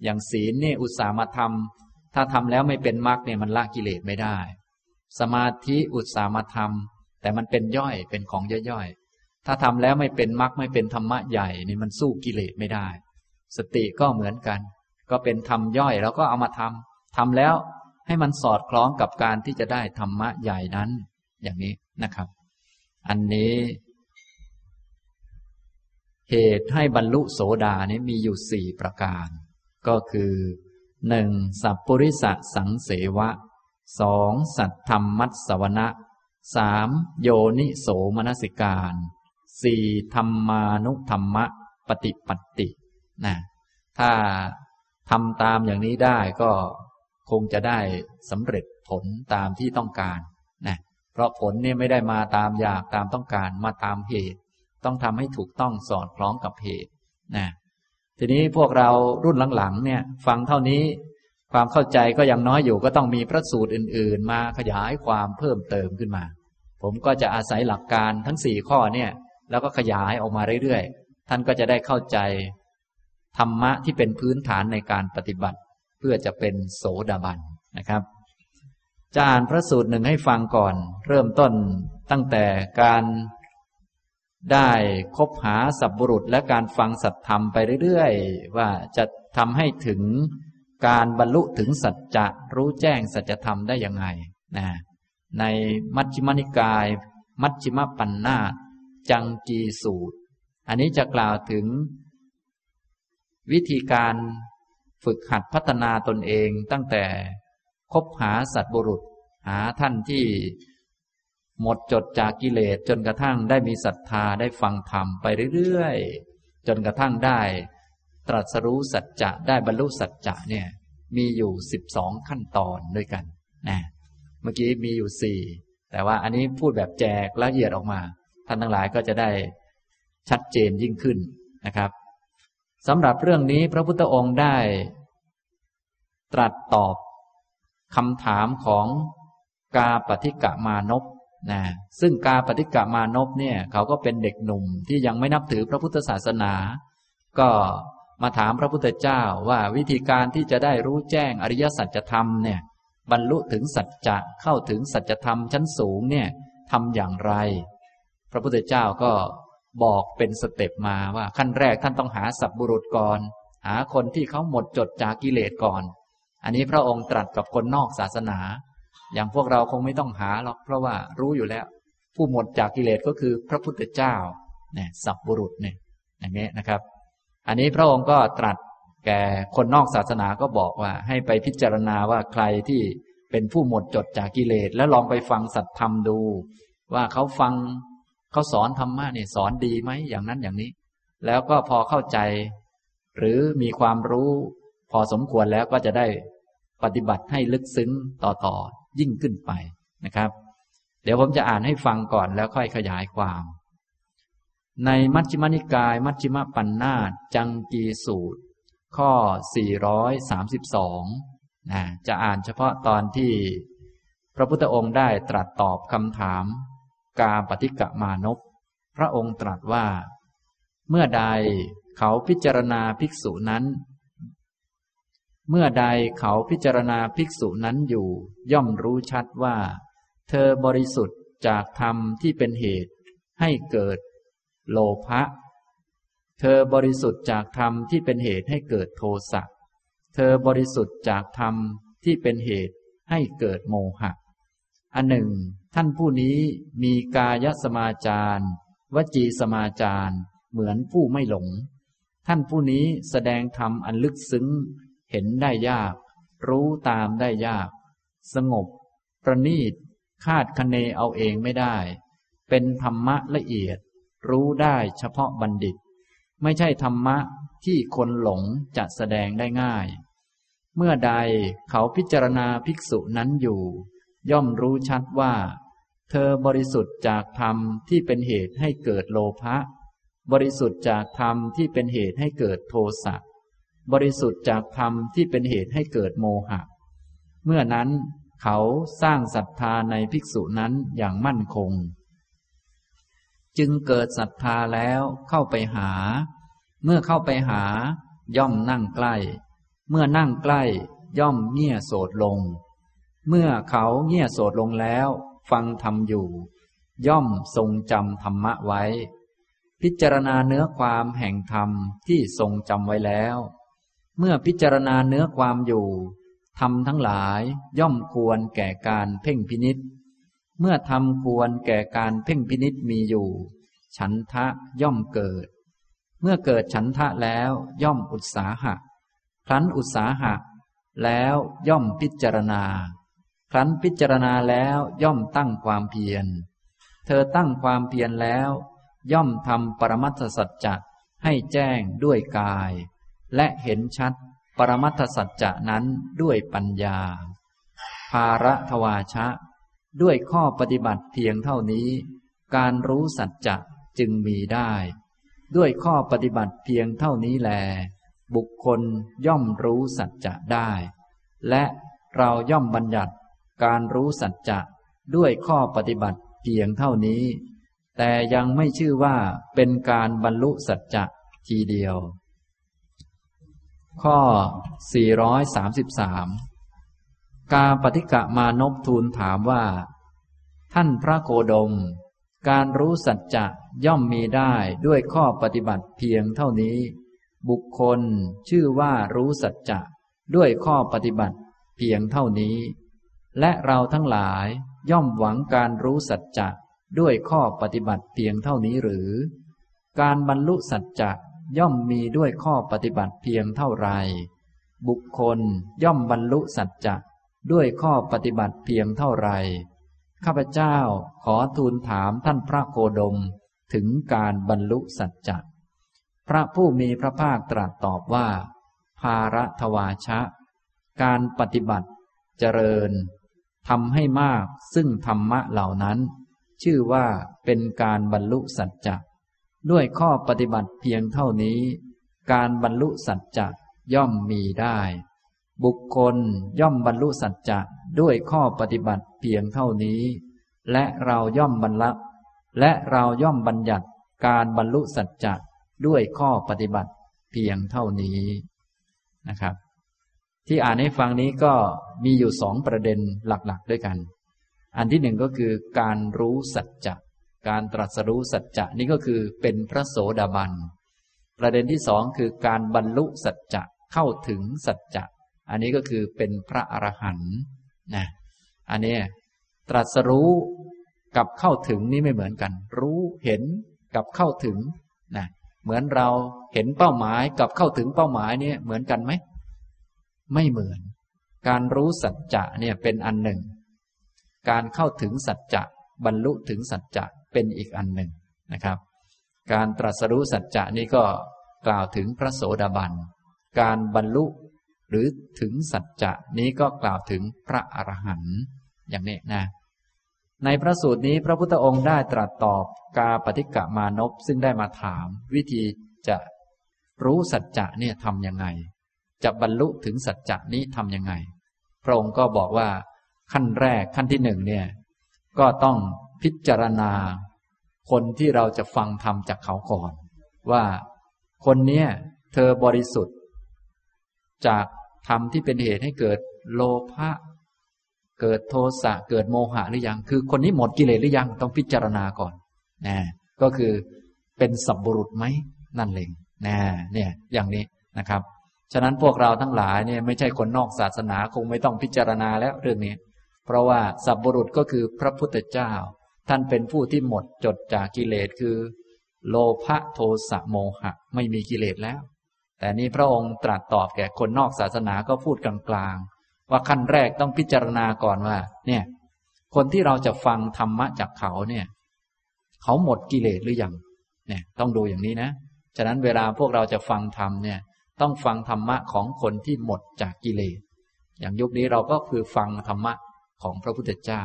อย่างศีลเนี่ยอุตสาหมาทำถ้าทำแล้วไม่เป็นมรรคเนี่ยมันละกิเลสไม่ได้ สมาธิอุตสาหมาทำแต่มันเป็นย่อยเป็นของย่อยๆถ้าทำแล้วไม่เป็นมรรคไม่เป็นธรรมะใหญ่นี่มันสู้กิเลสไม่ได้ สติก็เหมือนกัน ก็เป็นธรรมย่อยแล้วก็เอามาทำทำแล้วให้มันสอดคล้องกับการที่จะได้ธรรมะใหญ่นั้น อย่างนี้นะครับ อันนี้ เหตุให้บรรลุโสดานี้มีอยู่สี่ประการ ก็คือหนึ่งสัพปริสะสังเสวะสองสัตธรรมมัตสวนะสามโยนิโสมนสิการสี่ธรรมานุธรรมะปฏิปัตตินะถ้าทำตามอย่างนี้ได้ก็คงจะได้สำเร็จผลตามที่ต้องการนะเพราะผลเนี่ยไม่ได้มาตามอยากตามต้องการมาตามเหตุ ต้องทำให้ถูกต้องสอดคล้องกับเหตุนะทีนี้พวกเรารุ่นหลังๆเนี่ย ฟังเท่านี้ ความเข้าใจก็ยังน้อยอยู่ก็ต้องมีพระสูตรอื่น ๆ มาขยายความเพิ่มเติมขึ้นมา ผมก็จะอาศัยหลักการทั้งสี่ข้อเนี่ย แล้วก็ขยายออกมาเรื่อยๆ ท่านก็จะได้เข้าใจธรรมะที่เป็นพื้นฐานในการปฏิบัติ เพื่อจะเป็นโสดาบันนะครับจะอ่านพระสูตรหนึ่งให้ฟังก่อน เริ่มต้นตั้งแต่การ ได้คบหาสัพบุรุษและการฟังสัตธรรมไปเรื่อยๆ ว่าจะทำให้ถึงการบรรลุถึงสัจจะรู้แจ้งสัจธรรมได้ยังไงนะในมัชฌิมนิกาย มัชฌิมปัญนาจังกีสูตร อันนี้จะกล่าวถึง วิธีการฝึกหัดพัฒนาตนเองตั้งแต่คบหาสัตบุรุษ หาท่านที่ หมดจดจากกิเลสจนกระทั่งได้มีศรัทธาได้ฟังธรรมไปเรื่อยๆ จนกระทั่งได้ ตรัสรู้สัจจะได้บรรลุสัจจะเนี่ยมีอยู่สิบสองขั้นตอนด้วยกันนะเมื่อกี้มีอยู่สี่แต่ว่าอันนี้พูดแบบแจกละเอียดออกมา ท่านทั้งหลายก็จะได้ชัดเจนยิ่งขึ้นนะครับสำหรับเรื่องนี้พระพุทธองค์ได้ ตรัสตอบคำถามของกาปฏิกะมานพ นะซึ่งกาปฏิกะมานพเนี่ยเขาก็เป็นเด็กหนุ่มที่ยังไม่นับถือพระพุทธศาสนา ก็มาถามพระพุทธเจ้าว่าวิธีการที่จะได้รู้แจ้งอริยสัจธรรมเนี่ยบรรลุถึงสัจจะเข้าถึงสัจธรรมชั้นสูงเนี่ยทำอย่างไร พระพุทธเจ้าก็บอกเป็นสเต็ปมาว่าขั้นแรกท่านต้องหาสัพบุรุษก่อน หาคนที่เขาหมดจดจากกิเลสก่อน อันนี้พระองค์ตรัสกับคนนอกศาสนา อย่างพวกเราคงไม่ต้องหาหรอกเพราะว่ารู้อยู่แล้ว ผู้หมดจากกิเลสก็คือพระพุทธเจ้าเนี่ยสัพบุรุษเนี่ยอย่างนี้นะครับ อันนี้พระองค์ก็ตรัสแก่คนนอกศาสนาก็บอกว่า ให้ไปพิจารณาว่าใครที่เป็นผู้หมดจดจากกิเลส แล้วลองไปฟังสัตธรรมดู ว่าเขาฟังเขาสอนธรรมะเนี่ยสอนดีไหมอย่างนั้นอย่างนี้ แล้วก็พอเข้าใจ หรือมีความรู้ พอสมควรแล้วก็จะได้ปฏิบัติให้ลึกซึ้งต่อต่อ ยิ่งขึ้นไปนะครับ เดี๋ยวผมจะอ่านให้ฟังก่อนแล้วค่อยขยายความ ในมัชฌิมนิกาย มัชฌิมปัญนาจังกีสูตร ข้อ 432นะจะอ่านเฉพาะตอนที่พระพุทธองค์ได้ตรัสตอบคำถาม กาปฏิกะมานพพระองค์ตรัสว่า เมื่อใดเขาพิจารณาภิกษุนั้น เมื่อใดเขาพิจารณาภิกษุนั้นอยู่ ย่อมรู้ชัดว่า เธอบริสุทธิ์จากธรรมที่เป็นเหตุ ให้เกิด โลภะเธอบริสุทธิ์จากธรรมที่เป็นเหตุให้เกิดโทสะเธอบริสุทธิ์จากธรรมที่เป็นเหตุให้เกิดโมหะ อันหนึ่ง ท่านผู้นี้มีกายสมาจารวจีสมาจารเหมือนผู้ไม่หลง ท่านผู้นี้แสดงธรรมอันลึกซึ้ง เห็นได้ยาก รู้ตามได้ยาก สงบ ประณีต คาดคะเนเอาเองไม่ได้ เป็นธรรมะละเอียด รู้ได้เฉพาะบัณฑิต ไม่ใช่ธรรมะที่คนหลงจะแสดงได้ง่าย เมื่อใดเขาพิจารณาภิกษุนั้นอยู่ ย่อมรู้ชัดว่า เธอบริสุทธิ์จากธรรมที่เป็นเหตุให้เกิดโลภะบริสุทธิ์จากธรรมที่เป็นเหตุให้เกิดโทสะ บริสุทธิ์จากธรรมที่เป็นเหตุให้เกิดโมหะ เมื่อนั้นเขาสร้างศรัทธาในภิกษุนั้นอย่างมั่นคง จึงเกิดศรัทธาแล้วเข้าไปหา เมื่อเข้าไปหา ย่อมนั่งใกล้ เมื่อนั่งใกล้ย่อมเงี่ยโสดลง เมื่อเขาเงี่ยโสดลงแล้ว ฟังธรรมอยู่ ย่อมทรงจำธรรมะไว้ พิจารณาเนื้อความแห่งธรรมที่ทรงจำไว้แล้ว เมื่อพิจารณาเนื้อความอยู่ธรรมทั้งหลายย่อมควรแก่การเพ่งพินิษเมื่อธรรมควรแก่การเพ่งพินิษมีอยู่ ฉันทะย่อมเกิด เมื่อเกิดฉันทะแล้วย่อมอุตสาหะ ครั้นอุตสาหะ แล้วย่อมพิจารณา ครั้นพิจารณาแล้วย่อมตั้งความเพียร เธอตั้งความเพียรแล้ว ย่อมทำปรมัตถสัจจะให้แจ้งด้วยกาย และเห็นชัดปรมัตถสัจจะนั้นด้วยปัญญา ภาระทวาชะ ด้วยข้อปฏิบัติเพียงเท่านี้ การรู้สัจจะจึงมีได้ ด้วยข้อปฏิบัติเพียงเท่านี้แล บุคคลย่อมรู้สัจจะได้ และเราย่อมบัญญัติการรู้สัจจะด้วยข้อปฏิบัติเพียงเท่านี้ แต่ยังไม่ชื่อว่าเป็นการบรรลุสัจจะทีเดียว ข้อ 433 กาปฏิกะมานพทูลถามว่า ท่านพระโคดม การรู้สัจจะย่อมมีได้ด้วยข้อปฏิบัติเพียงเท่านี้ บุคคลชื่อว่ารู้สัจจะด้วยข้อปฏิบัติเพียงเท่านี้ และเราทั้งหลายย่อมหวังการรู้สัจจะด้วยข้อปฏิบัติเพียงเท่านี้หรือ การบรรลุสัจจะ ย่อมมีด้วยข้อปฏิบัติเพียงเท่าไร บุคคลย่อมบรรลุสัจจะด้วยข้อปฏิบัติเพียงเท่าไร ข้าพเจ้าขอทูลถามท่านพระโคดมถึงการบรรลุสัจจะพระผู้มีพระภาคตรัสตอบว่า ภาระทวาชะ การปฏิบัติเจริญทำให้มากซึ่งธรรมะเหล่านั้น ชื่อว่าเป็นการบรรลุสัจจะ ด้วยข้อปฏิบัติเพียงเท่านี้ การบรรลุสัจจะย่อมมีได้ บุคคลย่อมบรรลุสัจจะด้วยข้อปฏิบัติเพียงเท่านี้ และเราย่อมบรรลุและเราย่อมบัญญัติการบรรลุสัจจะด้วยข้อปฏิบัติเพียงเท่านี้นะครับ ที่อ่านให้ฟังนี้ก็มีอยู่สองประเด็นหลักๆ ด้วยกัน อันที่หนึ่งก็คือการรู้สัจจะ การตรัสรู้สัจจะนี่ก็คือเป็นพระโสดาบัน ประเด็นที่สองคือการบรรลุสัจจะเข้าถึงสัจจะ อันนี้ก็คือเป็นพระอรหันต์นะ อันนี้ตรัสรู้กับเข้าถึงนี่ไม่เหมือนกัน รู้เห็นกับเข้าถึงนะเหมือนเราเห็นเป้าหมายกับเข้าถึงเป้าหมายเนี่ยเหมือนกันไหม ไม่เหมือน การรู้สัจจะเนี่ยเป็นอันหนึ่ง การเข้าถึงสัจจะบรรลุถึงสัจจะ เป็นอีกอันหนึ่งนะครับ การตรัสรู้สัจจะนี้ก็กล่าวถึงพระโสดาบัน การบรรลุหรือถึงสัจจะนี้ก็กล่าวถึงพระอรหันต์อย่างนี้นะ ในพระสูตรนี้พระพุทธองค์ได้ตรัสตอบกาปฏิกะมานพซึ่งได้มาถาม วิธีจะรู้สัจจะเนี่ยทำยังไง จะบรรลุถึงสัจจะนี้ทำยังไง พระองค์ก็บอกว่าขั้นแรกขั้นที่หนึ่งเนี่ยก็ต้อง พิจารณา คนที่เราจะฟังธรรมจากเขาก่อน ว่าคนเนี้ยเธอบริสุทธิ์ จากธรรมที่เป็นเหตุให้เกิดโลภะเกิดโทสะเกิดโมหะหรือยัง คือคนนี้หมดกิเลสหรือยังต้องพิจารณาก่อนนะก็คือเป็นสับบุรุษไหมนั่นเองนะเนี่ยอย่างนี้นะครับ ฉะนั้นพวกเราทั้งหลายเนี่ยไม่ใช่คนนอกศาสนาคงไม่ต้องพิจารณาแล้วเรื่องนี้ เพราะว่าสับบุรุษก็คือพระพุทธเจ้า ท่านเป็นผู้ที่หมดจดจากกิเลสคือ โลภะโทสะโมหะ ไม่มีกิเลสแล้ว แต่นี้พระองค์ตรัสตอบแก่คนนอกศาสนาก็พูดกลางๆ ว่าขั้นแรกต้องพิจารณาก่อนว่า เนี่ย คนที่เราจะฟังธรรมะจากเขาเนี่ย เขาหมดกิเลสหรือยังเนี่ย ต้องดูอย่างนี้นะ ฉะนั้นเวลาพวกเราจะฟังธรรมเนี่ย ต้องฟังธรรมะของคนที่หมดจากกิเลสอย่างยุคนี้เราก็คือฟังธรรมะของพระพุทธเจ้า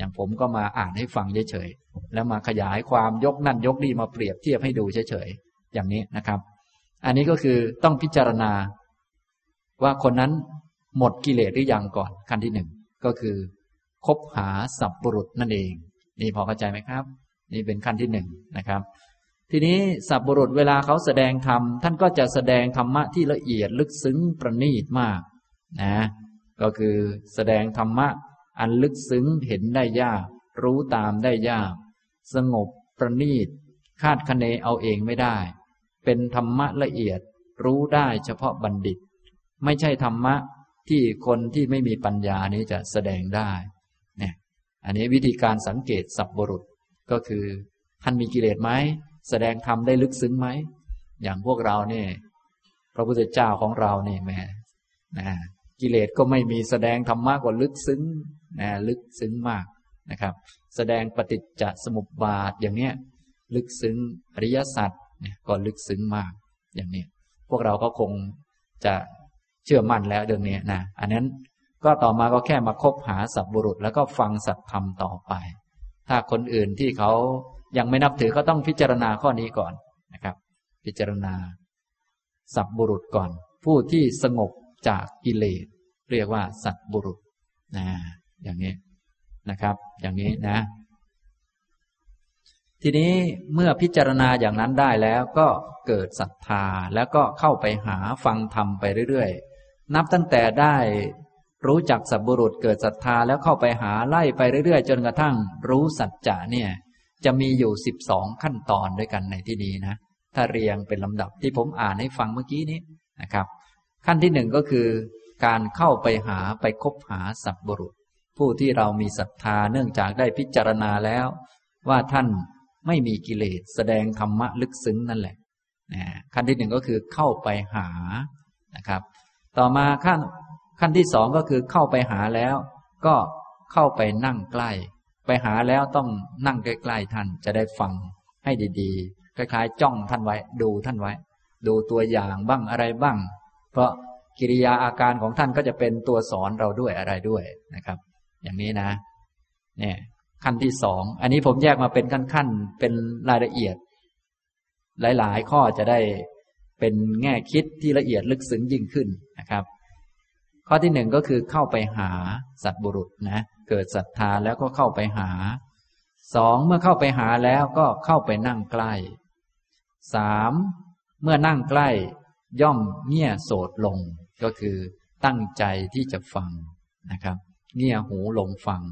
อย่างผมก็มาอ่านให้ฟังเฉยๆ แล้วมาขยายความยกนั่นยกนี่มาเปรียบเทียบให้ดูเฉยๆ อย่างนี้นะครับ อันนี้ก็คือต้องพิจารณา ว่าคนนั้นหมดกิเลสหรือยังก่อนขั้นที่หนึ่งก็คือคบหาสับบุรุษนั่นเอง นี่พอเข้าใจไหมครับ นี่เป็นขั้นที่หนึ่งนะครับ ทีนี้สับบุรุษเวลาเขาแสดงธรรมท่านก็จะแสดงธรรมะที่ละเอียดลึกซึ้งประณีตมากนะก็คือแสดงธรรมะ อันลึกซึ้งเห็นได้ยาก รู้ตามได้ยาก สงบประณีต คาดคะเนเอาเองไม่ได้ เป็นธรรมะละเอียด รู้ได้เฉพาะบัณฑิต ไม่ใช่ธรรมะที่คนที่ไม่มีปัญญานี้จะแสดงได้เนี่ยอันนี้วิธีการสังเกตสับบุรุษก็คือ ท่านมีกิเลสไหม แสดงธรรมได้ลึกซึ้งไหม อย่างพวกเราเนี่ยพระพุทธเจ้าของเราเนี่ยแม่นะกิเลสก็ไม่มีแสดงธรรมะกว่าลึกซึ้ง นะลึกซึ้งมากนะครับ แสดงปฏิจจสมุปบาทอย่างเนี้ยลึกซึ้งอริยสัจเนี่ยก็ลึกซึ้งมากอย่างนี้พวกเราก็คงจะเชื่อมั่นแล้วเรื่องนี้นะอันนั้นก็ต่อมาก็แค่มาคบหาสัพบุรุษ แล้วก็ฟังสัตธรรมต่อไป ถ้าคนอื่นที่เขายังไม่นับถือก็ต้องพิจารณาข้อนี้ก่อนนะครับ พิจารณา สัตบุรุษก่อน ผู้ที่สงบจากกิเลสเรียกว่าสัตบุรุษนะ อย่างนี้นะครับ อย่างนี้นะ ทีนี้เมื่อพิจารณาอย่างนั้นได้แล้วก็เกิดศรัทธาแล้วก็เข้าไปหาฟังธรรมไปเรื่อยๆ นับตั้งแต่ได้รู้จักสัตบุรุษเกิดศรัทธาแล้วเข้าไปหาไล่ไปเรื่อยๆ จนกระทั่งรู้สัจจะเนี่ย จะมีอยู่สิบสองขั้นตอนด้วยกันในที่นี้นะ ถ้าเรียงเป็นลำดับที่ผมอ่านให้ฟังเมื่อกี้นี้นะครับ ขั้นที่หนึ่งก็คือ การเข้าไปหาไปคบหาสัพบุรุษ ผู้ที่เรามีศรัทธาเนื่องจากได้พิจารณาแล้ว ว่าท่านไม่มีกิเลสแสดงธรรมะลึกซึ้งนั่นแหละนะขั้นที่หนึ่งก็คือเข้าไปหานะครับ ต่อมาขั้นขั้นที่สองก็คือเข้าไปหาแล้ว ก็เข้าไปนั่งใกล้ ไปหาแล้วต้องนั่งใกล้ๆท่านจะได้ฟังให้ดีๆคล้ายๆ จ้องท่านไว้ ดูท่านไว้ ดูตัวอย่างบ้างอะไรบ้าง เพราะกิริยาอาการของท่านก็จะเป็นตัวสอนเราด้วยอะไรด้วยนะครับ อย่างนี้นะ เนี่ย ขั้นที่สอง อันนี้ผมแยกมาเป็นขั้นๆ เป็นรายละเอียด หลายๆ ข้อจะได้เป็นแง่คิดที่ละเอียดลึกซึ้งยิ่งขึ้นนะครับ ข้อที่หนึ่งก็คือเข้าไปหาสัตบุรุษนะ เกิดศรัทธาแล้วก็เข้าไปหา สองเมื่อเข้าไปหาแล้วก็เข้าไปนั่งใกล้สามเมื่อนั่งใกล้ย่อมเงี่ยโสดลง ก็คือตั้งใจที่จะฟังนะครับ เงี่ยหูลงฟัง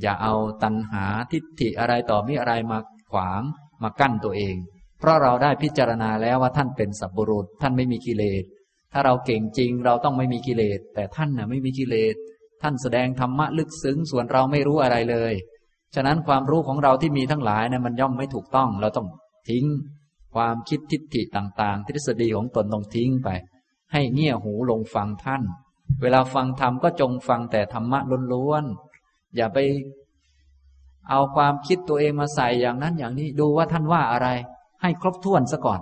อย่าเอาตัณหาทิฏฐิอะไรต่อมีอะไรมาขวางมากั้นตัวเอง เพราะเราได้พิจารณาแล้วว่าท่านเป็นสัพบุรุษ ท่านไม่มีกิเลส ถ้าเราเก่งจริงเราต้องไม่มีกิเลส แต่ท่านน่ะไม่มีกิเลส ท่านแสดงธรรมะลึกซึ้งส่วนเราไม่รู้อะไรเลย ฉะนั้นความรู้ของเราที่มีทั้งหลายนะมันย่อมไม่ถูกต้อง เราต้องทิ้ง ความคิดทิฏฐิต่าง ๆ ทฤษฎีของตนต้องทิ้งไป ให้เงี่ยหูลงฟังท่าน เวลาฟังธรรมก็จงฟังแต่ธรรมะล้วนๆ อย่าไปเอาความคิดตัวเองมาใส่อย่างนั้นอย่างนี้ดูว่าท่านว่าอะไร ให้ครบถ้วนซะก่อน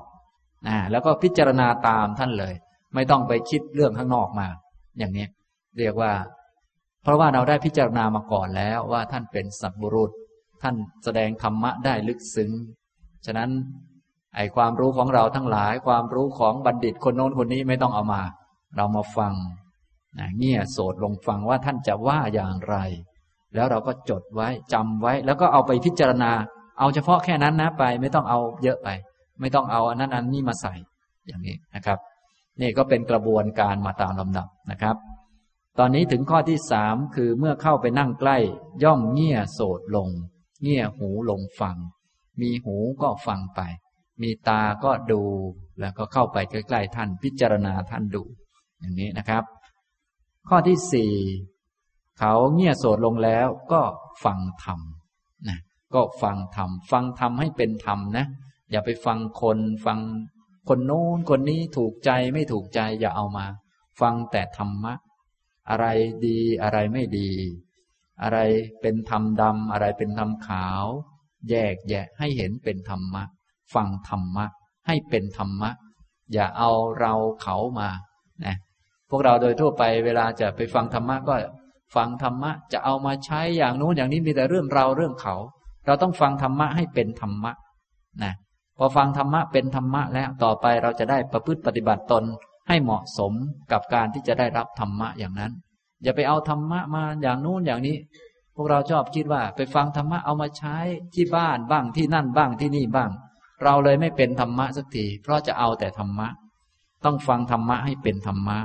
นะแล้วก็พิจารณาตามท่านเลย ไม่ต้องไปคิดเรื่องข้างนอกมา อย่างนี้เรียกว่า เพราะว่าเราได้พิจารณามาก่อนแล้วว่าท่านเป็นสัตบุรุษ ท่านแสดงธรรมะได้ลึกซึ้ง ฉะนั้นไอความรู้ของเราทั้งหลาย ความรู้ของบัณฑิตคนโน้นคนนี้ไม่ต้องเอามา เรามาฟัง เงี่ยโสดลงฟังว่าท่านจะว่าอย่างไร แล้วเราก็จดไว้จำไว้ แล้วก็เอาไปพิจารณา เอาเฉพาะแค่นั้นนะไป ไม่ต้องเอาเยอะไป ไม่ต้องเอาอันนั้นอันนี้มาใส่อย่างนี้นะครับ นี่ก็เป็นกระบวนการมาตามลำดับนะครับ ตอนนี้ถึงข้อที่สามคือเมื่อเข้าไปนั่งใกล้ ย่อมเงี่ยโสดลง เงี่ยหูลงฟัง มีหูก็ฟังไป มีตาก็ดูแล้วก็เข้าไปใกล้ ๆ ท่านพิจารณาท่านดู อย่างนี้นะครับ ข้อที่สี่เขาเงี่ยโสดลงแล้วก็ฟังธรรมนะก็ฟังธรรมฟังธรรมให้เป็นธรรมนะ อย่าไปฟังคนฟังคนโน้นคนนี้ถูกใจไม่ถูกใจอย่าเอามา ฟังแต่ธรรมะ อะไรดีอะไรไม่ดี อะไรเป็นธรรมดำอะไรเป็นธรรมขาว แยกแยะให้เห็นเป็นธรรมะ ฟังธรรมะ ให้เป็นธรรมะ อย่าเอาเราเขามานะ พวกเราโดยทั่วไปเวลาจะไปฟังธรรมะก็ฟังธรรมะจะเอามาใช้อย่างนู้นอย่างนี้มีแต่เรื่องเราเรื่องเขา เราต้องฟังธรรมะให้เป็นธรรมะนะพอฟังธรรมะเป็นธรรมะแล้วต่อไปเราจะได้ประพฤติปฏิบัติตนให้เหมาะสมกับการที่จะได้รับธรรมะอย่างนั้น อย่าไปเอาธรรมะมาอย่างนู้นอย่างนี้ พวกเราชอบคิดว่าไปฟังธรรมะเอามาใช้ที่บ้านบ้างที่นั่นบ้างที่นี่บ้าง เราเลยไม่เป็นธรรมะสักทีเพราะจะเอาแต่ธรรมะ ต้องฟังธรรมะให้เป็นธรรมะ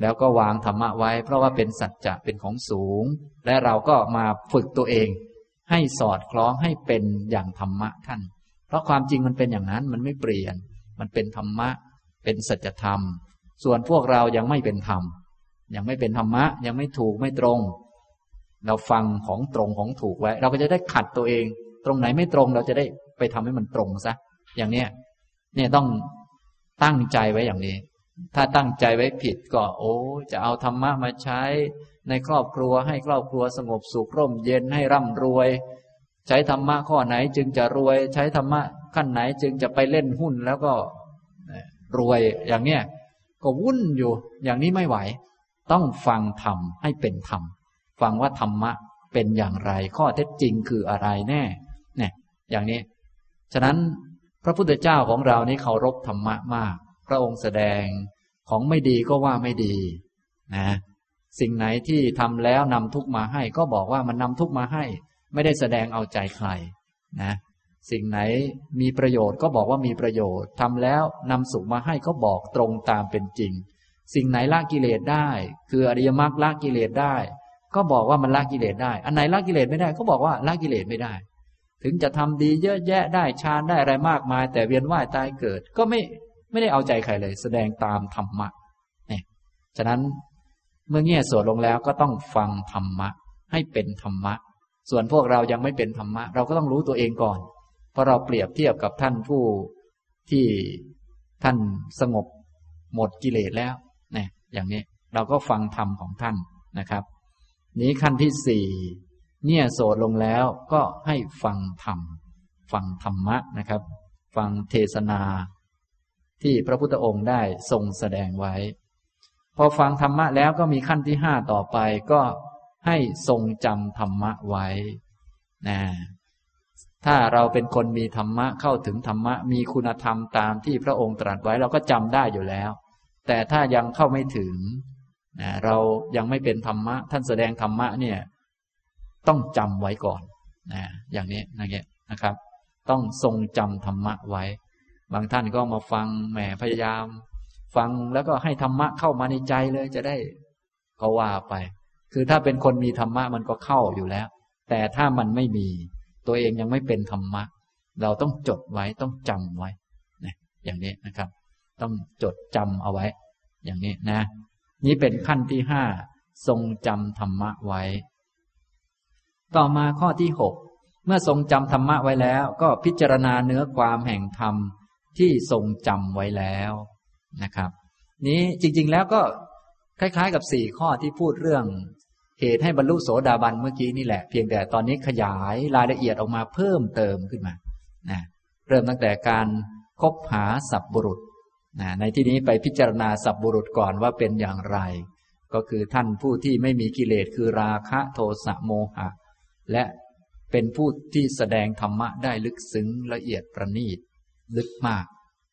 แล้วก็วางธรรมะไว้ เพราะว่าเป็นสัจจะเป็นของสูง และเราก็มาฝึกตัวเอง ให้สอดคล้องให้เป็นอย่างธรรมะท่าน เพราะความจริงมันเป็นอย่างนั้นมันไม่เปลี่ยน มันเป็นธรรมะ เป็นสัจธรรม ส่วนพวกเรายังไม่เป็นธรรม ยังไม่เป็นธรรมะ ยังไม่ถูกไม่ตรง เราฟังของตรงของถูกไว้ เราก็จะได้ขัดตัวเอง ตรงไหนไม่ตรงเราจะได้ไปทำให้มันตรงซะอย่างเนี้ยเนี่ยต้องตั้งใจไว้อย่างนี้ ถ้าตั้งใจไว้ผิดก็โอ้จะเอาธรรมะมาใช้ ในครอบครัวให้ครอบครัวสงบสุขร่มเย็นให้ร่ำรวย ใช้ธรรมะข้อไหนจึงจะรวย ใช้ธรรมะขั้นไหนจึงจะไปเล่นหุ้นแล้วก็รวยอย่างเนี้ยก็วุ่นอยู่ อย่างนี้ไม่ไหว ต้องฟังธรรมให้เป็นธรรมฟังว่าธรรมะเป็นอย่างไร ข้อเท็จจริงคืออะไรแน่เนี่ยอย่างนี้ ฉะนั้นพระพุทธเจ้าของเรานี้เคารพธรรมะมาก พระองค์แสดงของไม่ดีก็ว่าไม่ดีนะสิ่งไหนที่ทำแล้วนำทุกมาให้ ก็บอกว่ามันนำทุกมาให้ ไม่ได้แสดงเอาใจใครนะสิ่งไหนมีประโยชน์ก็บอกว่ามีประโยชน์ทำแล้วนำสุขมาให้ก็บอกตรงตามเป็นจริง สิ่งไหนละกิเลสได้ คืออริยมรรคละกิเลสได้ ก็บอกว่ามันละกิเลสได้ อันไหนละกิเลสไม่ได้ ก็บอกว่าละกิเลสไม่ได้ ถึงจะทำดีเยอะแยะได้ฌานได้อะไรมากมาย แต่เวียนว่ายตายเกิด ก็ไม่ ไม่ได้เอาใจใครเลย แสดงตามธรรมะเนี่ยฉะนั้นเมื่อเงี่ยสวดลงแล้วก็ต้องฟังธรรมะ ให้เป็นธรรมะ ส่วนพวกเรายังไม่เป็นธรรมะ เราก็ต้องรู้ตัวเองก่อน เพราะเราเปรียบเทียบกับท่านผู้ที่ท่านสงบหมดกิเลสแล้วเนี่ยอย่างนี้เราก็ฟังธรรมของท่านนะครับ นี้ขั้นที่สี่เนี่ยโสดลงแล้วก็ให้ฟังธรรม ฟังธรรมะนะครับ ฟังเทศนา ที่พระพุทธองค์ได้ทรงแสดงไว้ พอฟังธรรมะแล้วก็มีขั้นที่ห้าต่อไปก็ให้ทรงจำธรรมะไว้นะถ้าเราเป็นคนมีธรรมะเข้าถึงธรรมะมีคุณธรรมตามที่พระองค์ตรัสไว้เราก็จำได้อยู่แล้ว แต่ถ้ายังเข้าไม่ถึงนะเรายังไม่เป็นธรรมะ ท่านแสดงธรรมะเนี่ย ต้องจำไว้ก่อนนะอย่างนี้นะเงี้ยนะครับ ต้องทรงจำธรรมะไว้ บางท่านก็มาฟังแหมพยายาม ฟังแล้วก็ให้ธรรมะเข้ามาในใจเลยจะได้ก็ว่าไป คือถ้าเป็นคนมีธรรมะมันก็เข้าอยู่แล้ว แต่ถ้ามันไม่มี ตัวเองยังไม่เป็นธรรมะ เราต้องจดไว้ต้องจำไว้นะอย่างนี้นะครับ ต้องจดจำเอาไว้ อย่างนี้นะ นี่เป็นขั้นที่ห้าทรงจำธรรมะไว้ ต่อมาข้อที่หกเมื่อทรงจำธรรมะไว้แล้ว ก็พิจารณาเนื้อความแห่งธรรม ที่ทรงจำไว้แล้วนะครับ นี้จริง ๆแล้วก็คล้ายๆ กับสี่ข้อที่พูดเรื่อง เหตุให้บรรลุโสดาบันเมื่อกี้นี่แหละ เพียงแต่ตอนนี้ขยายรายละเอียดออกมาเพิ่มเติมขึ้นมานะเริ่มตั้งแต่การคบหาสับบุรุษนะในที่นี้ไปพิจารณาสับบุรุษก่อนว่าเป็นอย่างไร ก็คือท่านผู้ที่ไม่มีกิเลสคือราคะโทสะโมหะ และเป็นผู้ที่แสดงธรรมะได้ลึกซึ้งละเอียดประณีต ลึกมาก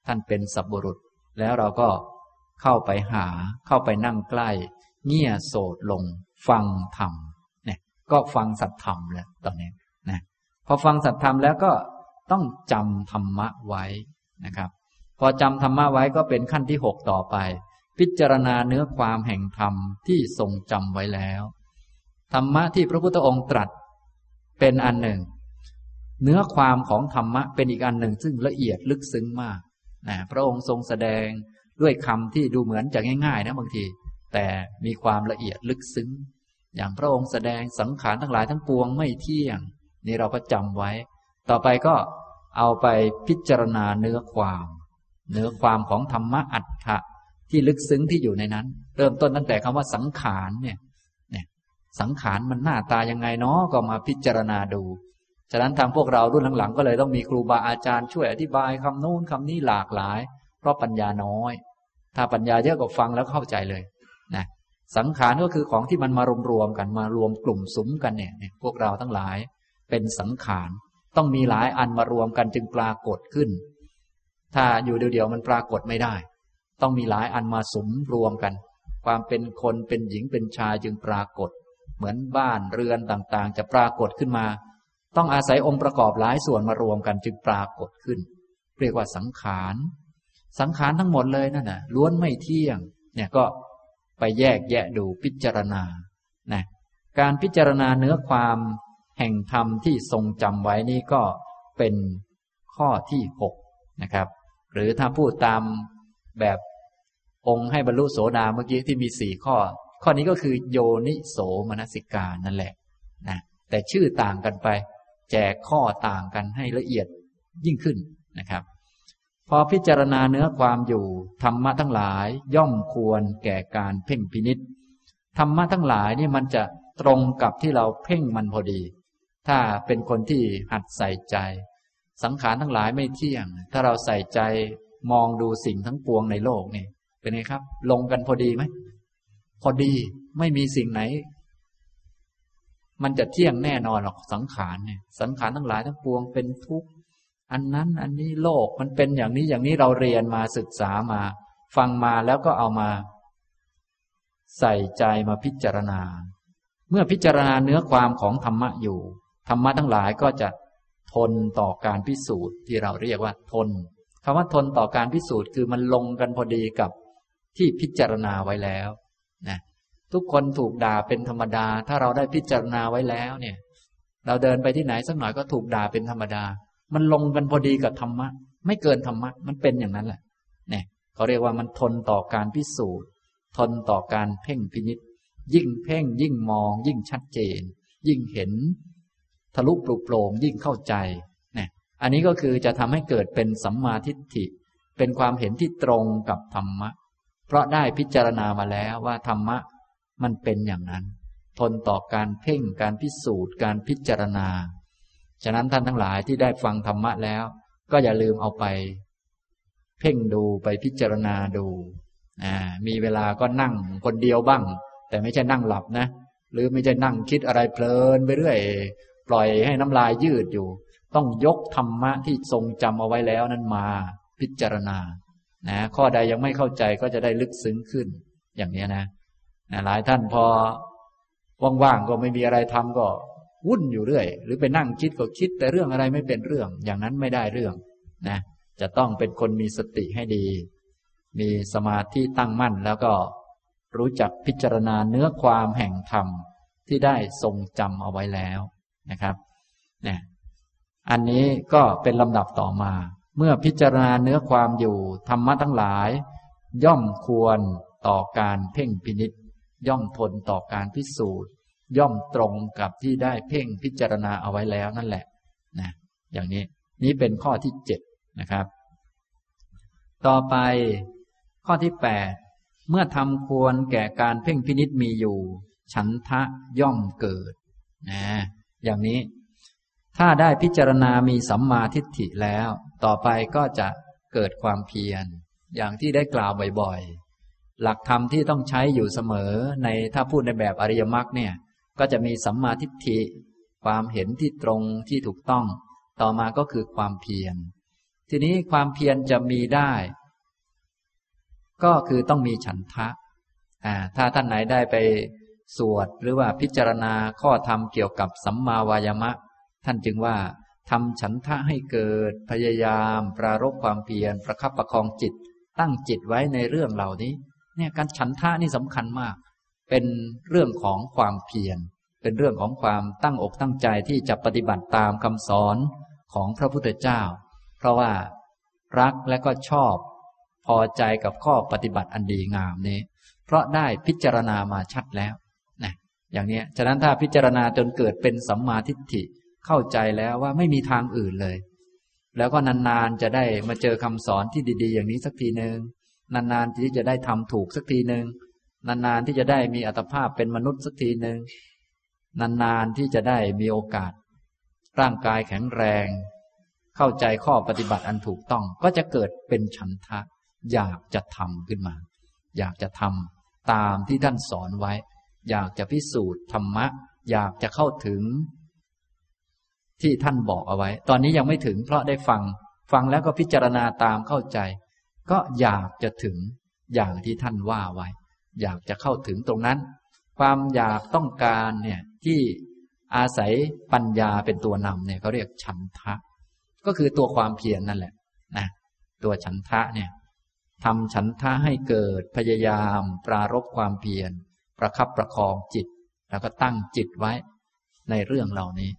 ท่านเป็นสัพบุรุษ แล้วเราก็เข้าไปหาเข้าไปนั่งใกล้ เงี่ยโสดลง ฟังธรรมเนี่ยก็ฟังสัตธรรมแล้วตอนนี้นะพอฟังสัตธรรมแล้วก็ต้องจำธรรมะไว้นะครับ พอจำธรรมะไว้ก็เป็นขั้นที่หกต่อไป พิจารณาเนื้อความแห่งธรรมที่ทรงจำไว้แล้ว ธรรมะที่พระพุทธองค์ตรัส เป็นอันหนึ่ง เนื้อความของธรรมะเป็นอีกอันหนึ่งซึ่งละเอียดลึกซึ้งมากนะพระองค์ทรงแสดงด้วยคำที่ดูเหมือนจะง่าย ๆ นะบางที แต่มีความละเอียดลึกซึ้ง อย่างพระองค์แสดงสังขารทั้งหลายทั้งปวงไม่เที่ยง นี่เราก็จำไว้ ต่อไปก็เอาไปพิจารณาเนื้อความ เนื้อความของธรรมะอัตถะที่ลึกซึ้งที่อยู่ในนั้น เริ่มต้นตั้งแต่คำว่าสังขารเนี่ย เนี่ย สังขารมันหน้าตายังไงเนาะก็มาพิจารณาดู ฉะนั้นทางพวกเรารุ่นหลังๆ ก็เลยต้องมีครูบาอาจารย์ช่วยอธิบายคำนู้นคำนี้หลากหลาย เพราะปัญญาน้อย ถ้าปัญญาเยอะก็ฟังแล้วเข้าใจเลยนะสังขารก็คือของที่มันมารวมๆกันมารวมกลุ่มสุมกันเนี่ยพวกเราทั้งหลายเป็นสังขารต้องมีหลายอันมารวมกันจึงปรากฏขึ้น ถ้าอยู่เดียวๆมันปรากฏไม่ได้ ต้องมีหลายอันมาสมรวมกัน ความเป็นคนเป็นหญิงเป็นชายจึงปรากฏ เหมือนบ้านเรือนต่างๆ จะปรากฏขึ้นมา ต้องอาศัยองค์ประกอบหลายส่วนมารวมกันจึงปรากฏขึ้น เรียกว่าสังขาร สังขารทั้งหมดเลยนั่นนะล้วนไม่เที่ยง เนี่ยก็ไปแยกแยะดูพิจารณานะการพิจารณาเนื้อความแห่งธรรมที่ทรงจำไว้นี่ก็เป็นข้อที่หกนะครับ หรือถ้าพูดตามแบบองค์ให้บรรลุโสดาเมื่อกี้ที่มีสี่ข้อ ข้อนี้ก็คือโยนิโสมนสิกานั่นแหละนะแต่ชื่อต่างกันไป แจกข้อต่างกันให้ละเอียดยิ่งขึ้นนะครับ พอพิจารณาเนื้อความอยู่ธรรมะทั้งหลายย่อมควรแก่การเพ่งพินิษธรรมะทั้งหลายนี่มันจะตรงกับที่เราเพ่งมันพอดี ถ้าเป็นคนที่หัดใส่ใจ สังขารทั้งหลายไม่เที่ยง ถ้าเราใส่ใจมองดูสิ่งทั้งปวงในโลกนี่เป็นไงครับ ลงกันพอดีไหมพอดีไม่มีสิ่งไหน มันจะเที่ยงแน่นอนหรอกสังขารเนี่ย สังขารทั้งหลายทั้งปวงเป็นทุกข์อันนั้นอันนี้โลกมันเป็นอย่างนี้อย่างนี้เราเรียนมาศึกษามา ฟังมาแล้วก็เอามา ใส่ใจมาพิจารณา เมื่อพิจารณาเนื้อความของธรรมะอยู่ธรรมะทั้งหลายก็จะทนต่อการพิสูจน์ที่เราเรียกว่า ทนคำว่าทนต่อการพิสูจน์คือมันลงกันพอดีกับที่พิจารณาไว้แล้วนะ ทุกคนถูกด่าเป็นธรรมดา ถ้าเราได้พิจารณาไว้แล้วเนี่ย เราเดินไปที่ไหนสักหน่อยก็ถูกด่าเป็นธรรมดา มันลงกันพอดีกับธรรมะ ไม่เกินธรรมะ มันเป็นอย่างนั้นแหละ เนี่ยเขาเรียกว่ามันทนต่อการพิสูจน์ ทนต่อการเพ่งพินิษยิ่งเพ่งยิ่งมอง ยิ่งชัดเจน ยิ่งเห็น ทะลุปลุกโปร่งยิ่งเข้าใจเนี่ยอันนี้ก็คือจะทำให้เกิดเป็นสัมมาทิฏฐิ เป็นความเห็นที่ตรงกับธรรมะ เพราะได้พิจารณามาแล้วว่าธรรมะ มันเป็นอย่างนั้น ทนต่อการเพ่งการพิสูจน์การพิจารณา ฉะนั้นท่านทั้งหลายที่ได้ฟังธรรมะแล้ว ก็อย่าลืมเอาไป เพ่งดูไปพิจารณาดูมีเวลาก็นั่งคนเดียวบ้าง แต่ไม่ใช่นั่งหลับนะ หรือไม่ใช่นั่งคิดอะไรเพลินไปเรื่อยปล่อยให้น้ำลายยืดอยู่ ต้องยกธรรมะที่ทรงจำเอาไว้แล้วนั้นมาพิจารณานะข้อใดยังไม่เข้าใจก็จะได้ลึกซึ้งขึ้น อย่างนี้นะนะ หลายท่านพอว่างๆก็ไม่มีอะไรทำก็วุ่นอยู่เรื่อย หรือไปนั่งคิดก็คิดแต่เรื่องอะไรไม่เป็นเรื่อง อย่างนั้นไม่ได้เรื่องนะจะต้องเป็นคนมีสติให้ดี มีสมาธิตั้งมั่นแล้วก็รู้จักพิจารณาเนื้อความแห่งธรรมที่ได้ทรงจำเอาไว้แล้วนะครับเนี่ยอันนี้ก็เป็นลำดับต่อมา เมื่อพิจารณาเนื้อความอยู่ธรรมะทั้งหลาย ย่อมควรต่อการเพ่งพินิษ ย่อมทนต่อการพิสูจน์ ย่อมตรงกับที่ได้เพ่งพิจารณาเอาไว้แล้วนั่นแหละนะอย่างนี้นี้เป็นข้อที่เจ็ดนะครับ ต่อไปข้อที่แปดเมื่อทำควรแก่การเพ่งพินิษมีอยู่ ฉันทะย่อมเกิดนะอย่างนี้ ถ้าได้พิจารณามีสัมมาทิฏฐิแล้ว ต่อไปก็จะเกิดความเพียร อย่างที่ได้กล่าวบ่อยๆ หลักธรรมที่ต้องใช้อยู่เสมอในถ้าพูดในแบบอริยมรรคเนี่ย ก็จะมีสัมมาทิฏฐิ ความเห็นที่ตรงที่ถูกต้อง ต่อมาก็คือความเพียร ทีนี้ความเพียรจะมีได้ ก็คือต้องมีฉันทะอ่าถ้าท่านไหนได้ไปสวดหรือว่าพิจารณาข้อธรรมเกี่ยวกับสัมมาวายามะ ท่านจึงว่าทำฉันทะให้เกิดพยายาม ปรารบความเพียรประคับประคองจิต ตั้งจิตไว้ในเรื่องเหล่านี้ เนี่ยการฉันทะนี่สำคัญมาก เป็นเรื่องของความเพียร เป็นเรื่องของความตั้งอกตั้งใจที่จะปฏิบัติตามคำสอนของพระพุทธเจ้า เพราะว่ารักและก็ชอบ พอใจกับข้อปฏิบัติอันดีงามนี้ เพราะได้พิจารณามาชัดแล้วนะอย่างนี้ฉะนั้นถ้าพิจารณาจนเกิดเป็นสัมมาทิฏฐิเข้าใจแล้วว่าไม่มีทางอื่นเลย แล้วก็นานๆจะได้มาเจอคำสอนที่ดี ๆ อย่างนี้สักทีหนึ่ง นานๆที่จะได้ทำถูกสักทีหนึ่งนานๆที่จะได้มีอัตภาพเป็นมนุษย์สักทีหนึ่งนานๆที่จะได้มีโอกาส ร่างกายแข็งแรง เข้าใจข้อปฏิบัติอันถูกต้อง ก็จะเกิดเป็นฉันทะ อยากจะทำขึ้นมา อยากจะทำตามที่ท่านสอนไว้ อยากจะพิสูจน์ธรรมะ อยากจะเข้าถึง ที่ท่านบอกเอาไว้ ตอนนี้ยังไม่ถึงเพราะได้ฟัง ฟังแล้วก็พิจารณาตามเข้าใจ ก็อยากจะถึงอย่างที่ท่านว่าไว้ อยากจะเข้าถึงตรงนั้น ความอยากต้องการเนี่ยที่อาศัยปัญญาเป็นตัวนำเนี่ยเขาเรียกฉันทะ ก็คือตัวความเพียรนนั่นแหละนะตัวฉันทะเนี่ยทำฉันทะให้เกิดพยายาม ปรารบความเพียร ประคับประคองจิต แล้วก็ตั้งจิตไว้ในเรื่องเหล่านี้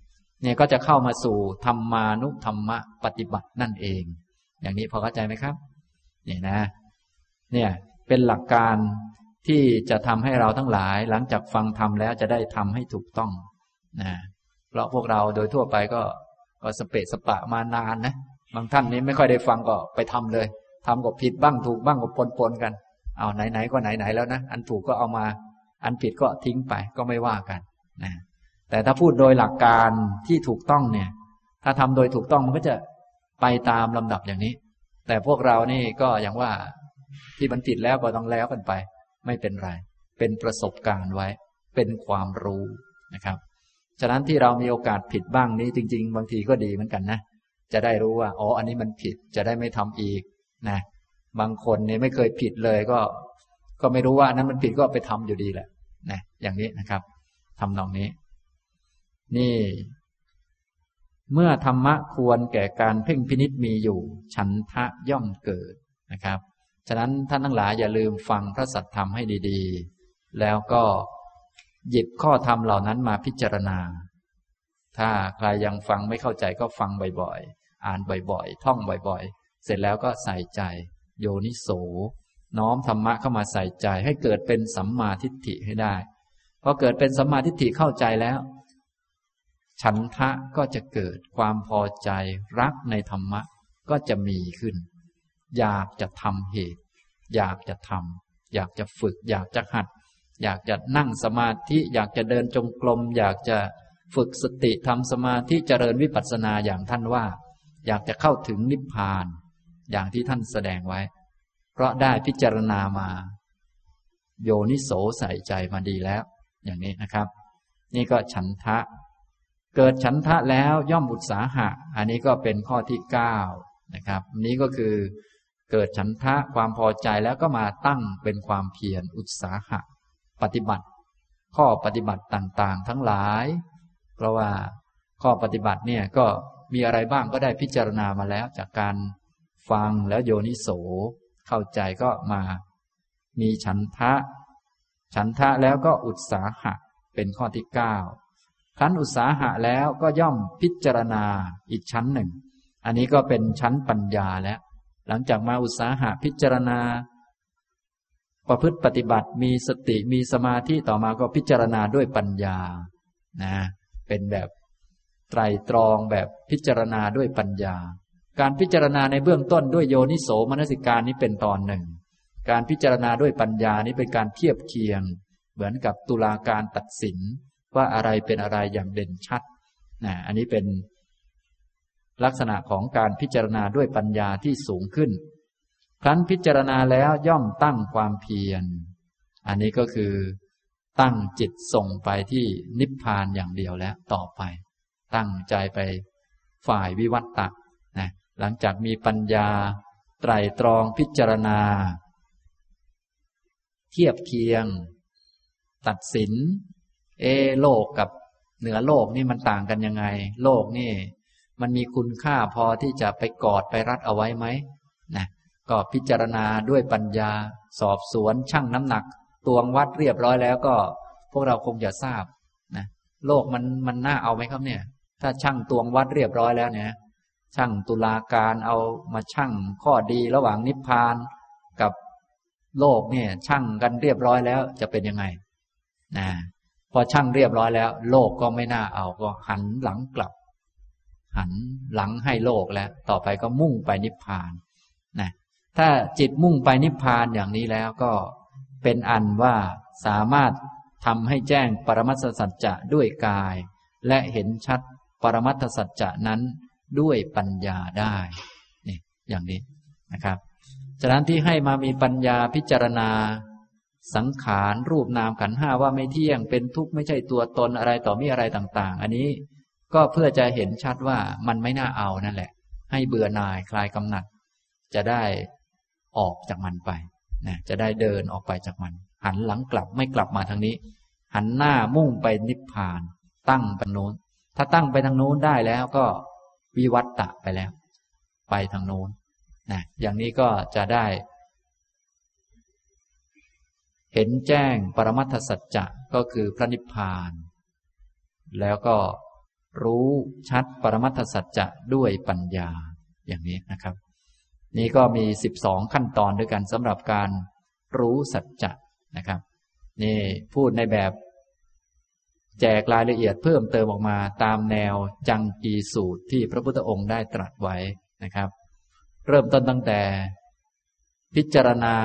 เนี่ยก็จะเข้ามาสู่ธรรมานุธรรมะปฏิบัตินั่นเอง อย่างนี้พอเข้าใจไหมครับ นี่ยนะ เนี่ยเป็นหลักการที่จะทำให้เราทั้งหลาย หลังจากฟังธรรมแล้วจะได้ทำให้ถูกต้องนะเพราะพวกเราโดยทั่วไปก็ก็สเปะสปะมานานนะบางท่านนี้ไม่ค่อยได้ฟังก็ไปทำเลยทำก็ผิดบ้างถูกบ้างก็ปนปนกันเอาไหนๆก็ไหนๆแล้วนะอันถูกก็เอามา อันผิดก็ทิ้งไปก็ไม่ว่ากันนะแต่ถ้าพูดโดยหลักการที่ถูกต้องเนี่ย ถ้าทำโดยถูกต้องมันก็จะไปตามลำดับอย่างนี้ แต่พวกเรานี่ก็อย่างว่าที่มันผิดแล้วก็ต้องแล้วกันไป ไม่เป็นไร เป็นประสบการณ์ไว้ เป็นความรู้นะครับ ฉะนั้นที่เรามีโอกาสผิดบ้างนี้จริง ๆ บางทีก็ดีเหมือนกันนะ จะได้รู้ว่า อ๋อ อันนี้มันผิดจะได้ไม่ทำอีกนะ บางคนเนี่ยไม่เคยผิดเลยก็ ก็ไม่รู้ว่านั้นมันผิดก็ไปทำอยู่ดีแหละนะอย่างนี้นะครับทำนองนี้ นี่ เมื่อธรรมะควรแก่การเพ่งพินิษมีอยู่ ฉันทะย่อมเกิดนะครับ ฉะนั้นท่านทั้งหลายอย่าลืมฟังพระสัทธรรมให้ดีๆ แล้วก็หยิบข้อธรรมเหล่านั้นมาพิจารณา ถ้าใครยังฟังไม่เข้าใจก็ฟังบ่อยๆ อ่านบ่อยๆ ท่องบ่อยๆ เสร็จแล้วก็ใส่ใจ โยนิโส น้อมธรรมะเข้ามาใส่ใจให้เกิดเป็นสัมมาทิฏฐิให้ได้ พอเกิดเป็นสัมมาทิฏฐิเข้าใจแล้ว ฉันทะก็จะเกิดความพอใจรักในธรรมะก็จะมีขึ้น อยากจะทำเหตุ อยากจะทำอยากจะฝึก อยากจะหัด อยากจะนั่งสมาธิ อยากจะเดินจงกรมอยากจะฝึกสติทำสมาธิเจริญวิปัสสนาอย่างท่านว่า อยากจะเข้าถึงนิพพาน อย่างที่ท่านแสดงไว้ เพราะได้พิจารณามา โยนิโสใส่ใจมาดีแล้ว อย่างนี้นะครับ นี่ก็ฉันทะ เกิดฉันทะแล้วย่อมอุตสาหะ อันนี้ก็เป็นข้อที่เก้านะครับนี้ก็คือเกิดฉันทะความพอใจแล้วก็มาตั้งเป็นความเพียรอุตสาหะ ปฏิบัติ ข้อปฏิบัติต่างๆ ทั้งหลาย เพราะว่าข้อปฏิบัติเนี่ยก็มีอะไรบ้างก็ได้พิจารณามาแล้วจากการฟังแล้วโยนิโสเข้าใจก็มา มีฉันทะ ฉันทะแล้วก็อุตสาหะ เป็นข้อที่เก้า ครั้นอุตสาหะแล้วก็ย่อมพิจารณาอีกชั้นหนึ่ง อันนี้ก็เป็นชั้นปัญญาแล้ว หลังจากมาอุตสาหะพิจารณา ประพฤติปฏิบัติมีสติมีสมาธิต่อมาก็พิจารณาด้วยปัญญา นะ เป็นแบบไตรตรองแบบพิจารณาด้วยปัญญา การพิจารณาในเบื้องต้นด้วยโยนิโสมนสิการนี้เป็นตอนหนึ่ง การพิจารณาด้วยปัญญานี้เป็นการเทียบเคียง เหมือนกับตุลาการตัดสิน ว่าอะไรเป็นอะไรอย่างเด่นชัดนะอันนี้เป็นลักษณะของการพิจารณาด้วยปัญญาที่สูงขึ้น ครั้นพิจารณาแล้วย่อมตั้งความเพียร อันนี้ก็คือ ตั้งจิตส่งไปที่นิพพานอย่างเดียวแล้วต่อไป ตั้งใจไปฝ่ายวิวัตตะนะหลังจากมีปัญญา ไตรตรองพิจารณา เทียบเคียง ตัดสิน เอโลกกับเหนือโลกนี่มันต่างกันยังไง โลกนี่ มันมีคุณค่าพอที่จะไปกอดไปรัดเอาไว้ไหมนะก็พิจารณาด้วยปัญญา สอบสวนชั่งน้ำหนักตวงวัดเรียบร้อยแล้วก็ พวกเราคงจะทราบนะโลกมันมันน่าเอาไหมครับเนี่ย ถ้าช่างตวงวัดเรียบร้อยแล้วเนี่ยช่างตุลาการเอามาช่างข้อดีระหว่างนิพพานกับโลกเนี่ยช่างกันเรียบร้อยแล้วจะเป็นยังไงนะ พอช่างเรียบร้อยแล้ว โลกก็ไม่น่าเอาก็หันหลังกลับ หันหลังให้โลกแล้ว ต่อไปก็มุ่งไปนิพพานนะถ้าจิตมุ่งไปนิพพานอย่างนี้แล้วก็เป็นอันว่าสามารถทำให้แจ้งปรมัตสัจจะด้วยกาย และเห็นชัดปรมัตสัจจะนั้นด้วยปัญญาได้นี่อย่างนี้นะครับ ฉะนั้นที่ให้มามีปัญญาพิจารณา สังขารรูปนามขันห้าว่าไม่เที่ยงเป็นทุกข์ไม่ใช่ตัวตนอะไรต่อมีอะไรต่าง ๆ อันนี้ก็เพื่อจะเห็นชัดว่ามันไม่น่าเอานั่นแหละ ให้เบื่อหน่ายคลายกำหนัด จะได้ออกจากมันไปนะจะได้เดินออกไปจากมัน หันหลังกลับไม่กลับมาทางนี้ หันหน้ามุ่งไปนิพพาน ตั้งไปโน้น ถ้าตั้งไปทางโน้นได้แล้วก็วิวัตตะไปแล้ว ไปทางโน้นนะอย่างนี้ก็จะได้ เห็นแจ้งปรมัตถสัจจะก็คือพระนิพพาน แล้วก็รู้ชัดปรมัตถสัจจะด้วยปัญญาอย่างนี้นะครับ นี่ก็มีสิบสองขั้นตอนด้วยกันสำหรับการรู้สัจจะนะครับ นี่พูดในแบบแจกรายละเอียดเพิ่มเติมออกมาตามแนวจังกีสูตรที่พระพุทธองค์ได้ตรัสไว้นะครับ เริ่มต้นตั้งแต่ พิจารณา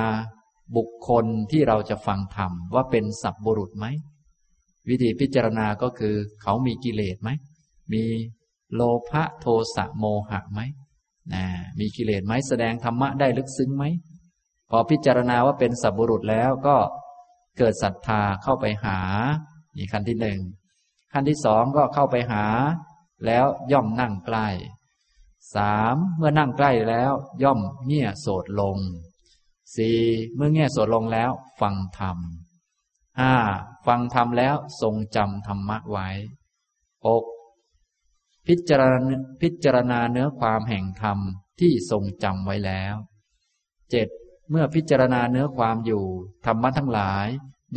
บุคคลที่เราจะฟังธรรมว่าเป็นสัพบุรุษไหม วิธีพิจารณาก็คือ เขามีกิเลสไหม มีโลภะโทสะโมหะไหมนะมีกิเลสไหมแสดงธรรมะได้ลึกซึ้งไหม พอพิจารณาว่าเป็นสัพบุรุษแล้วก็เกิดศรัทธาเข้าไปหา นี่ขั้นที่หนึ่ง ขั้นที่สองก็เข้าไปหา แล้วย่อมนั่งใกล้สามเมื่อนั่งใกล้แล้ว ย่อมเงี่ยโสดลง สี่เมื่อเงี่ยโสดลงแล้ว ฟังธรรมห้าฟังธรรมแล้วทรงจำธรรมะไว้หกพิจารณาพิจารณาเนื้อความแห่งธรรมที่ทรงจำไว้แล้วเจ็ดเมื่อพิจารณาเนื้อความอยู่ ธรรมะทั้งหลาย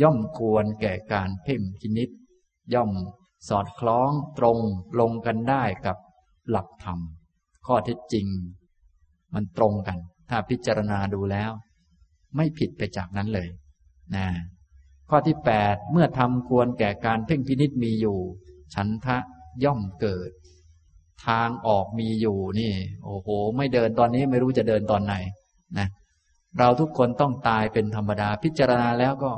ย่อมควรแก่การเพ่งพินิษย่อมสอดคล้องตรงลงกันได้กับหลักธรรม ข้อเท็จจริง มันตรงกัน ถ้าพิจารณาดูแล้ว ไม่ผิดไปจากนั้นเลยนะข้อที่แปดเมื่อทำควรแก่การเพ่งพินิษมีอยู่ ฉันทะย่อมเกิด ทางออกมีอยู่นี่ โอ้โห ไม่เดินตอนนี้ไม่รู้จะเดินตอนไหนนะเราทุกคนต้องตายเป็นธรรมดาพิจารณาแล้วก็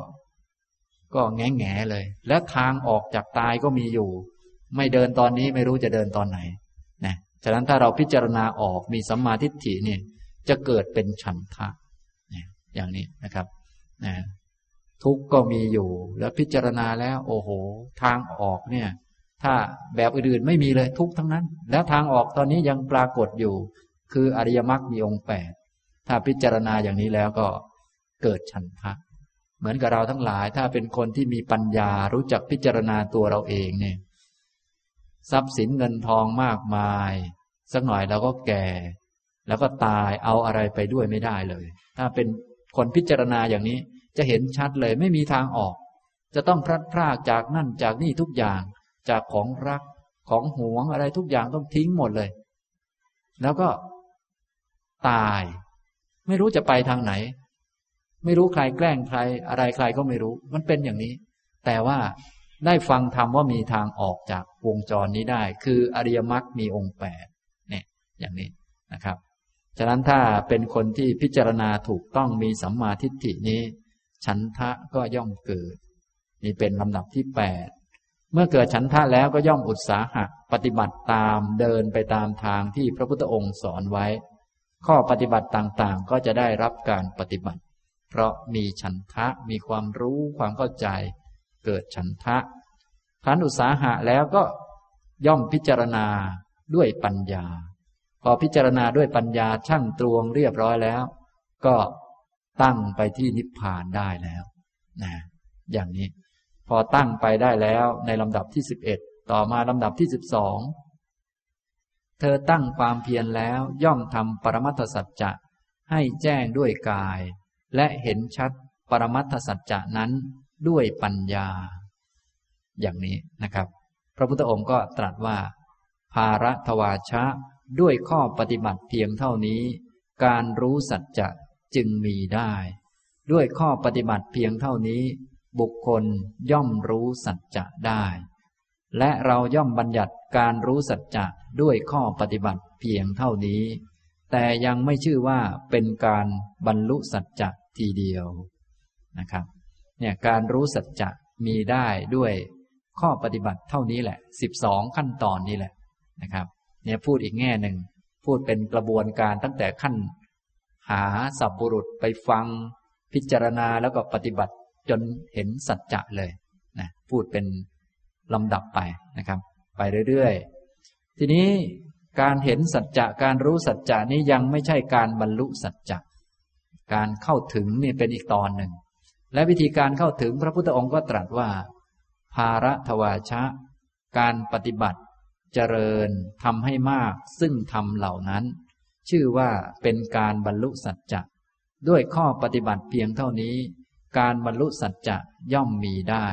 ก็แง่แง่เลย และทางออกจากตายก็มีอยู่ ไม่เดินตอนนี้ไม่รู้จะเดินตอนไหนนะฉะนั้นถ้าเราพิจารณาออกมีสัมมาทิฏฐิเนี่ยจะเกิดเป็นฉันทะ อย่างนี้นะครับนะทุกก็มีอยู่ แล้วพิจารณาแล้ว โอ้โห ทางออกเนี่ย ถ้าแบบอื่นๆไม่มีเลยทุกทั้งนั้น แล้วทางออกตอนนี้ยังปรากฏอยู่ คืออริยมรรคมีองค์แปดถ้าพิจารณาอย่างนี้แล้วก็เกิดฉันทะเหมือนกับเราทั้งหลาย ถ้าเป็นคนที่มีปัญญารู้จักพิจารณาตัวเราเองเนี่ย ทรัพย์สินเงินทองมากมาย สักหน่อยเราก็แก่ แล้วก็ตายเอาอะไรไปด้วยไม่ได้เลย ถ้าเป็น คนพิจารณาอย่างนี้จะเห็นชัดเลยไม่มีทางออก จะต้องพลัดพรากจากนั่นจากนี่ทุกอย่าง จากของรักของหวงอะไรทุกอย่างต้องทิ้งหมดเลย แล้วก็ ตาย ไม่รู้จะไปทางไหน ไม่รู้ใครแกล้งใคร อะไรใครก็ไม่รู้ มันเป็นอย่างนี้ แต่ว่าได้ฟังธรรมว่ามีทางออกจากวงจรนี้ได้ คืออริยมรรคมีองค์แปดเนี่ย อย่างนี้นะครับ ฉะนั้นถ้าเป็นคนที่พิจารณาถูกต้องมีสัมมาทิฏฐินี้ ฉันทะก็ย่อมเกิด นี่เป็นลำดับที่แปดเมื่อเกิดฉันทะแล้วก็ย่อมอุตสาหะปฏิบัติตามเดินไปตามทางที่พระพุทธองค์สอนไว้ ข้อปฏิบัติต่างๆ ก็จะได้รับการปฏิบัติ เพราะมีฉันทะมีความรู้ความเข้าใจ เกิดฉันทะขันอุตสาหะแล้วก็ย่อมพิจารณาด้วยปัญญา อพิจารณาด้วยปัญญาช่างตวงเรียบร้อยแล้ว ก็ตั้งไปที่นิพพานได้แล้วนะอย่างนี้ พอตั้งไปได้แล้วในลำดับที่สิบเอ็ดต่อมาลำดับที่สิบสองเธอตั้งความเพียรแล้วย่อมทำปรมัตถสัจจะให้แจ้งด้วยกาย และเห็นชัดปรมัตถสัจจะนั้นด้วยปัญญา อย่างนี้นะครับ พระพุทธองค์ก็ตรัสว่า ภาระทวาชะ ด้วยข้อปฏิบัติเพียงเท่านี้ การรู้สัจจะจึงมีได้ ด้วยข้อปฏิบัติเพียงเท่านี้ บุคคลย่อมรู้สัจจะได้ และเราย่อมบัญญัติการรู้สัจจะด้วยข้อปฏิบัติเพียงเท่านี้ แต่ยังไม่ชื่อว่าเป็นการบรรลุสัจจะทีเดียวนะครับเนี่ยการรู้สัจจะมีได้ด้วยข้อปฏิบัติเท่านี้แหละสิบสองขั้นตอนนี้แหละนะครับ เนี่ยพูดอีกแง่หนึ่ง พูดเป็นกระบวนการตั้งแต่ขั้น หาสับบุรุษไปฟัง พิจารณาแล้วก็ปฏิบัติจนเห็นสัจจะเลยนะพูดเป็นลำดับไปนะครับ ไปเรื่อยๆ ทีนี้การเห็นสัจจะการรู้สัจจะนี้ยังไม่ใช่การบรรลุสัจจะการเข้าถึงนี่เป็นอีกตอนหนึ่ง และวิธีการเข้าถึงพระพุทธองค์ก็ตรัสว่า ภาระทวาชะ การปฏิบัติ เจริญทำให้มากซึ่งทำเหล่านั้น ชื่อว่าเป็นการบรรลุสัจจะด้วยข้อปฏิบัติเพียงเท่านี้ การบรรลุสัจจะย่อมมีได้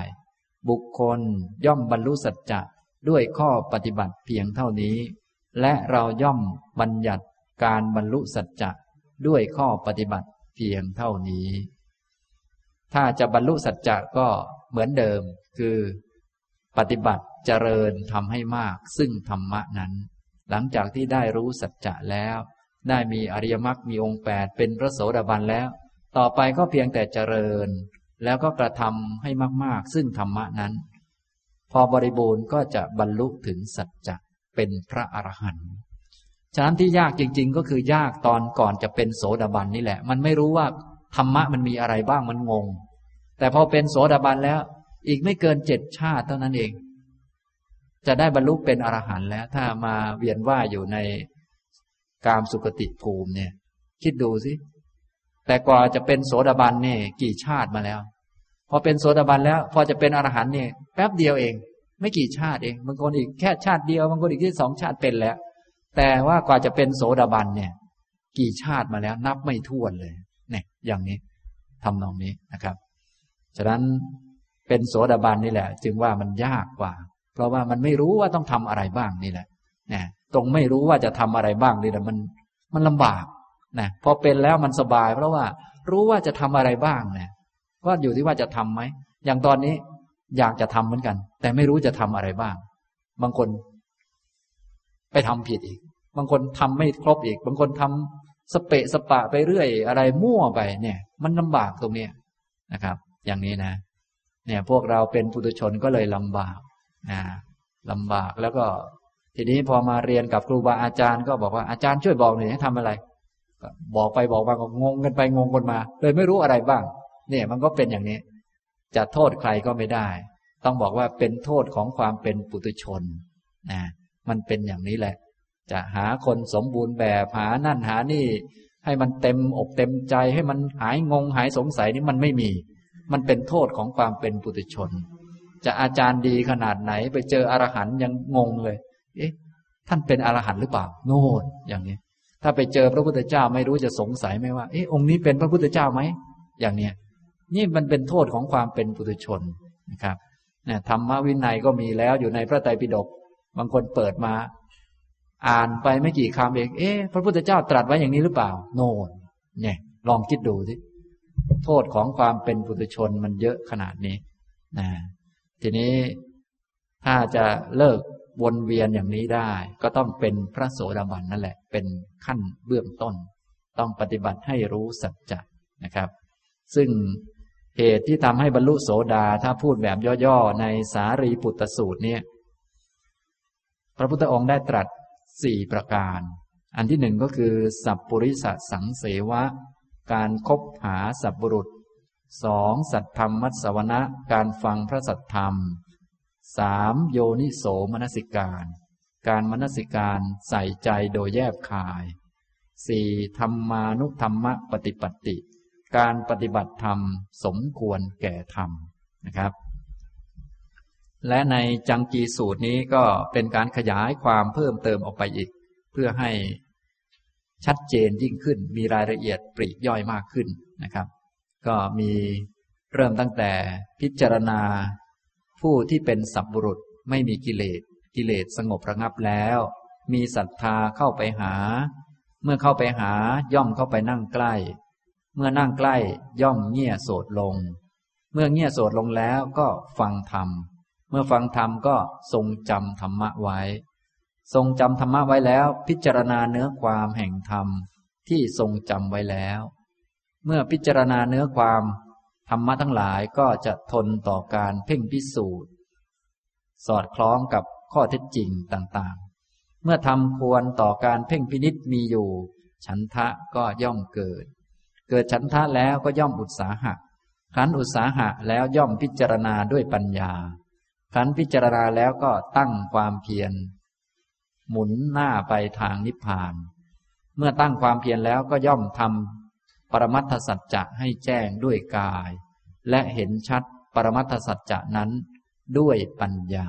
บุคคลย่อมบรรลุสัจจะด้วยข้อปฏิบัติเพียงเท่านี้ และเราย่อมบัญญัติการบรรลุสัจจะด้วยข้อปฏิบัติเพียงเท่านี้ ถ้าจะบรรลุสัจจะก็เหมือนเดิม คือ ปฏิบัติ เจริญทำให้มาก ซึ่งธรรมะนั้น หลังจากที่ได้รู้สัจจะแล้ว ได้มีอริยมรรคมีองค์แปดเป็นพระโสดาบันแล้ว ต่อไปก็เพียงแต่เจริญ แล้วก็กระทำให้มาก ๆ ซึ่งธรรมะนั้น พอบริบูรณ์ก็จะบรรลุถึงสัจจะเป็นพระอรหันต์ฉะนั้นที่ยากจริง ๆ ก็คือยากตอนก่อนจะเป็นโสดาบันนี่แหละ มันไม่รู้ว่าธรรมะมันมีอะไรบ้างมันงง แต่พอเป็นโสดาบันแล้ว อีกไม่เกินเจ็ดชาติเท่านั้นเอง จะได้บรรลุเป็นอรหันต์แล้ว ถ้ามาเวียนว่ายอยู่ในกามสุกติภูมิเนี่ย คิดดูสิ แต่กว่าจะเป็นโสดาบันเนี่ยกี่ชาติมาแล้ว พอเป็นโสดาบันแล้ว พอจะเป็นอรหันต์เนี่ยแป๊บเดียวเอง ไม่กี่ชาติเองบางคนอีกแค่ชาติเดียวบางคนอีกที่สองชาติเป็นแล้ว แต่ว่ากว่าจะเป็นโสดาบันเนี่ย กี่ชาติมาแล้ว นับไม่ถ้วนเลยเนี่ยอย่างนี้ทำนองนี้นะครับ ฉะนั้นเป็นโสดาบันนี่แหละ จึงว่ามันยากกว่า เพราะว่ามันไม่รู้ว่าต้องทำอะไรบ้างนี่แหละนะตรงไม่รู้ว่าจะทำอะไรบ้างนี่แหละมันมันลำบากนะพอเป็นแล้วมันสบาย เพราะว่ารู้ว่าจะทำอะไรบ้างนี่ยก็อยู่ที่ว่าจะทํำไหมอย่างตอนนี้อยากจะทำเหมือนกัน แต่ไม่รู้จะทำอะไรบ้าง บางคน ไปทำผิดอีก บางคนทำไม่ครบอีก บางคนทำสเปะสปะไปเรื่อย อะไรมั่วไปเนี่ย มันลำบากตรงเนี้ยนะครับ อย่างนี้นะ เนี่ย พวกเราเป็นปุถุชนก็เลยลำบาก นะลำบากแล้วก็ ทีนี้พอมาเรียนกับครูบาอาจารย์ก็บอกว่าอาจารย์ช่วยบอกหน่อยให้ทำอะไรบอกไปบอกมาก็งงกันไปงงกันมาเลยไม่รู้อะไรบ้าง เนี่ยมันก็เป็นอย่างนี้ จะโทษใครก็ไม่ได้ ต้องบอกว่าเป็นโทษของความเป็นปุถุชนนะมันเป็นอย่างนี้แหละ จะหาคนสมบูรณ์แบบหานั่นหานี่ ให้มันเต็มอกเต็มใจให้มันหายงงหายสงสัยนี่มันไม่มี มันเป็นโทษของความเป็นปุถุชน จะอาจารย์ดีขนาดไหน ไปเจออรหันยังงงเลย เอ๊ะ ท่านเป็นอรหันหรือเปล่า โน่นอย่างนี้ ถ้าไปเจอพระพุทธเจ้าไม่รู้จะสงสัยไหมว่า เอ๊ะ องค์นี้เป็นพระพุทธเจ้าไหม อย่างเนี้ย นี่มันเป็นโทษของความเป็นปุถุชนนะครับเนี่ยธรรมวินัยก็มีแล้วอยู่ในพระไตรปิฎก บางคนเปิดมา อ่านไปไม่กี่คำเอง เอ๊ะ พระพุทธเจ้าตรัสไว้อย่างนี้หรือเปล่า โน่น เนี่ย ลองคิดดูสิ โทษของความเป็นปุถุชนมันเยอะขนาดนี้ นะ ทีนี้ถ้าจะเลิกวนเวียนอย่างนี้ได้ ก็ต้องเป็นพระโสดาบันนั่นแหละ เป็นขั้นเบื้องต้น ต้องปฏิบัติให้รู้สัจจะนะครับ ซึ่งเหตุที่ทำให้บรรลุโสดาถ้าพูดแบบย่อๆ ในสารีปุตตสูตรเนี่ย พระพุทธองค์ได้ตรัสสี่ประการ อันที่หนึ่งก็คือ สัพปริสสังเสวะ การคบหาสัพบุรุษ สองสัตธรรมมัสวนะการฟังพระสัตธรรมสามโยนิโสมนสิการ การมนสิการใส่ใจโดยแยบคายสี่ธรรมานุธรรมปฏิปติ การปฏิบัติธรรมสมควรแก่ธรรมนะครับ และในจังกีสูตรนี้ก็เป็นการขยายความเพิ่มเติมออกไปอีก เพื่อให้ชัดเจนยิ่งขึ้นมีรายละเอียดปรีกย่อยมากขึ้นนะครับ ก็มีเริ่มตั้งแต่พิจารณา ผู้ที่เป็นสัพบุรุษไม่มีกิเลส กิเลสสงบระงับแล้ว มีศรัทธาเข้าไปหา เมื่อเข้าไปหาย่อมเข้าไปนั่งใกล้ เมื่อนั่งใกล้ย่อมเงี่ยโสดลง เมื่อเงี่ยโสดลงแล้วก็ฟังธรรม เมื่อฟังธรรมก็ทรงจำธรรมะไว้ ทรงจำธรรมะไว้แล้ว พิจารณาเนื้อความแห่งธรรมที่ทรงจำไว้แล้ว เมื่อพิจารณาเนื้อความธรรมะทั้งหลายก็จะทนต่อการเพ่งพิสูจน์ สอดคล้องกับข้อเท็จจริงต่างๆ เมื่อทำควรต่อการเพ่งพินิษมีอยู่ ฉันทะก็ย่อมเกิด เกิดฉันทะแล้วก็ย่อมอุตสาหะขันอุตสาหะแล้วย่อมพิจารณาด้วยปัญญาขันพิจารณาแล้วก็ตั้งความเพียร หมุนหน้าไปทางนิพพาน เมื่อตั้งความเพียรแล้วก็ย่อมทำ ปรมัตถสัจจะให้แจ้งด้วยกาย และเห็นชัดปรมัตถสัจจะนั้นด้วยปัญญา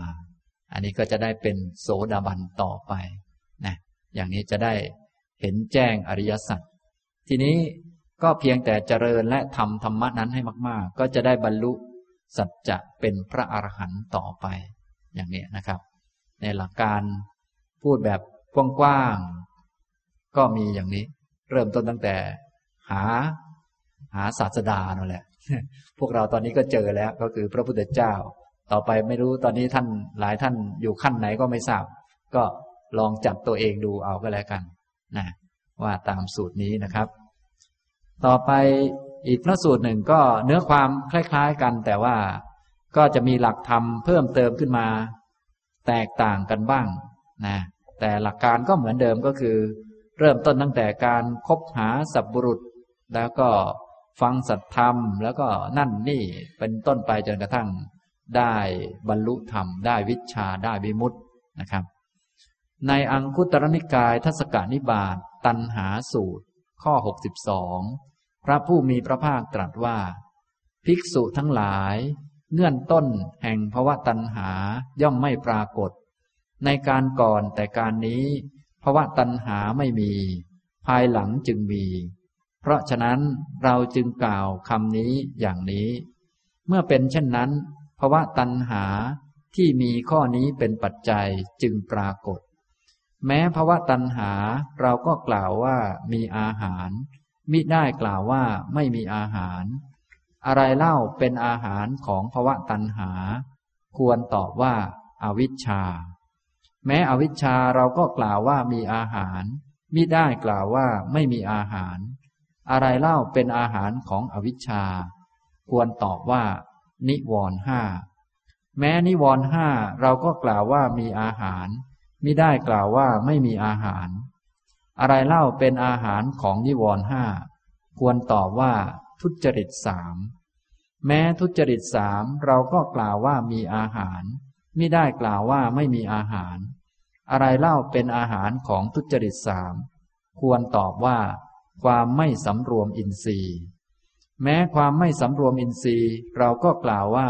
อันนี้ก็จะได้เป็นโสดาบันต่อไปนะอย่างนี้จะได้เห็นแจ้งอริยสัจทีนี้ก็เพียงแต่เจริญและทำธรรมะนั้นให้มาก ๆ ก็จะได้บรรลุสัจจะเป็นพระอรหันต์ต่อไป อย่างนี้นะครับ ในหลักการพูดแบบกว้างๆก็มีอย่างนี้ เริ่มต้นตั้งแต่ หา หาศาสดานั่นแหละ พวกเราตอนนี้ก็เจอแล้วก็คือพระพุทธเจ้า ต่อไปไม่รู้ตอนนี้ท่านหลายท่านอยู่ขั้นไหนก็ไม่ทราบ ก็ลองจับตัวเองดูเอาก็แล้วกันนะว่าตามสูตรนี้นะครับ ต่อไปอีกพระสูตรหนึ่งก็เนื้อความคล้ายๆกัน แต่ว่าก็จะมีหลักธรรมเพิ่มเติมขึ้นมา แตกต่างกันบ้างนะแต่หลักการก็เหมือนเดิมก็คือ เริ่มต้นตั้งแต่การคบหาสัพบุรุษ แล้วก็ฟังสัตธรรม แล้วก็นั่นนี่เป็นต้นไปจนกระทั่งได้บรรลุธรรม ได้วิชาได้วิมุตตินะครับ ในอังคุตรนิกายทศกานิบาตตันหาสูตร ข้อ 62 พระผู้มีพระภาคตรัสว่า ภิกษุทั้งหลาย เงื่อนต้นแห่งภวะตันหาย่อมไม่ปรากฏ ในการก่อนแต่การนี้ภวะตันหาไม่มี ภายหลังจึงมี เพราะฉะนั้นเราจึงกล่าวคำนี้อย่างนี้ เมื่อเป็นเช่นนั้นภาวะตัณหาที่มีข้อนี้เป็นปัจจัยจึงปรากฏ แม้ภาวะตัณหาเราก็กล่าวว่ามีอาหาร มิได้กล่าวว่าไม่มีอาหาร อะไรเล่าเป็นอาหารของภาวะตัณหา ควรตอบว่าอาวิชชา แม้อวิชชาเราก็กล่าวว่ามีอาหาร มิได้กล่าวว่าไม่มีอาหาร อะไรเล่าเป็นอาหารของอวิชชา ควรตอบว่า นิวรห้าแม้นิวรห้าเราก็กล่าวว่ามีอาหารมิได้กล่าวว่าไม่มีอาหาร อะไรเล่าเป็นอาหารของนิวรห้าควรตอบว่า ทุจริตสามแม้ทุจริตสามเราก็กล่าวว่ามีอาหารมิได้กล่าวว่าไม่มีอาหาร อะไรเล่าเป็นอาหารของทุจริตสามควรตอบว่า ความไม่สำรวมอินทรีย์ แม้ความไม่สำรวมอินทรีย์ เราก็กล่าวว่า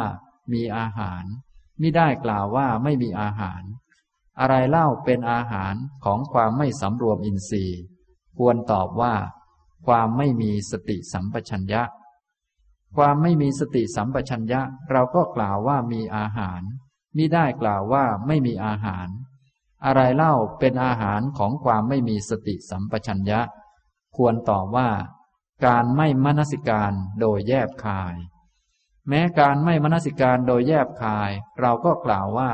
มีอาหารไม่ได้กล่าวว่าไม่มีอาหาร อะไรเล่าเป็นอาหารของความไม่สำรวมอินทรีย์ ควรตอบว่า ความไม่มีสติสัมปชัญญะ ความไม่มีสติสัมปชัญญะ เราก็กล่าวว่ามีอาหารมิได้กล่าวว่าไม่มีอาหาร อะไรเล่าเป็นอาหารของความไม่มีสติสัมปชัญญะ ควรตอบว่า การไม่มนสิการโดยแยบคาย แม้การไม่มนสิการโดยแยบคาย เราก็กล่าวว่า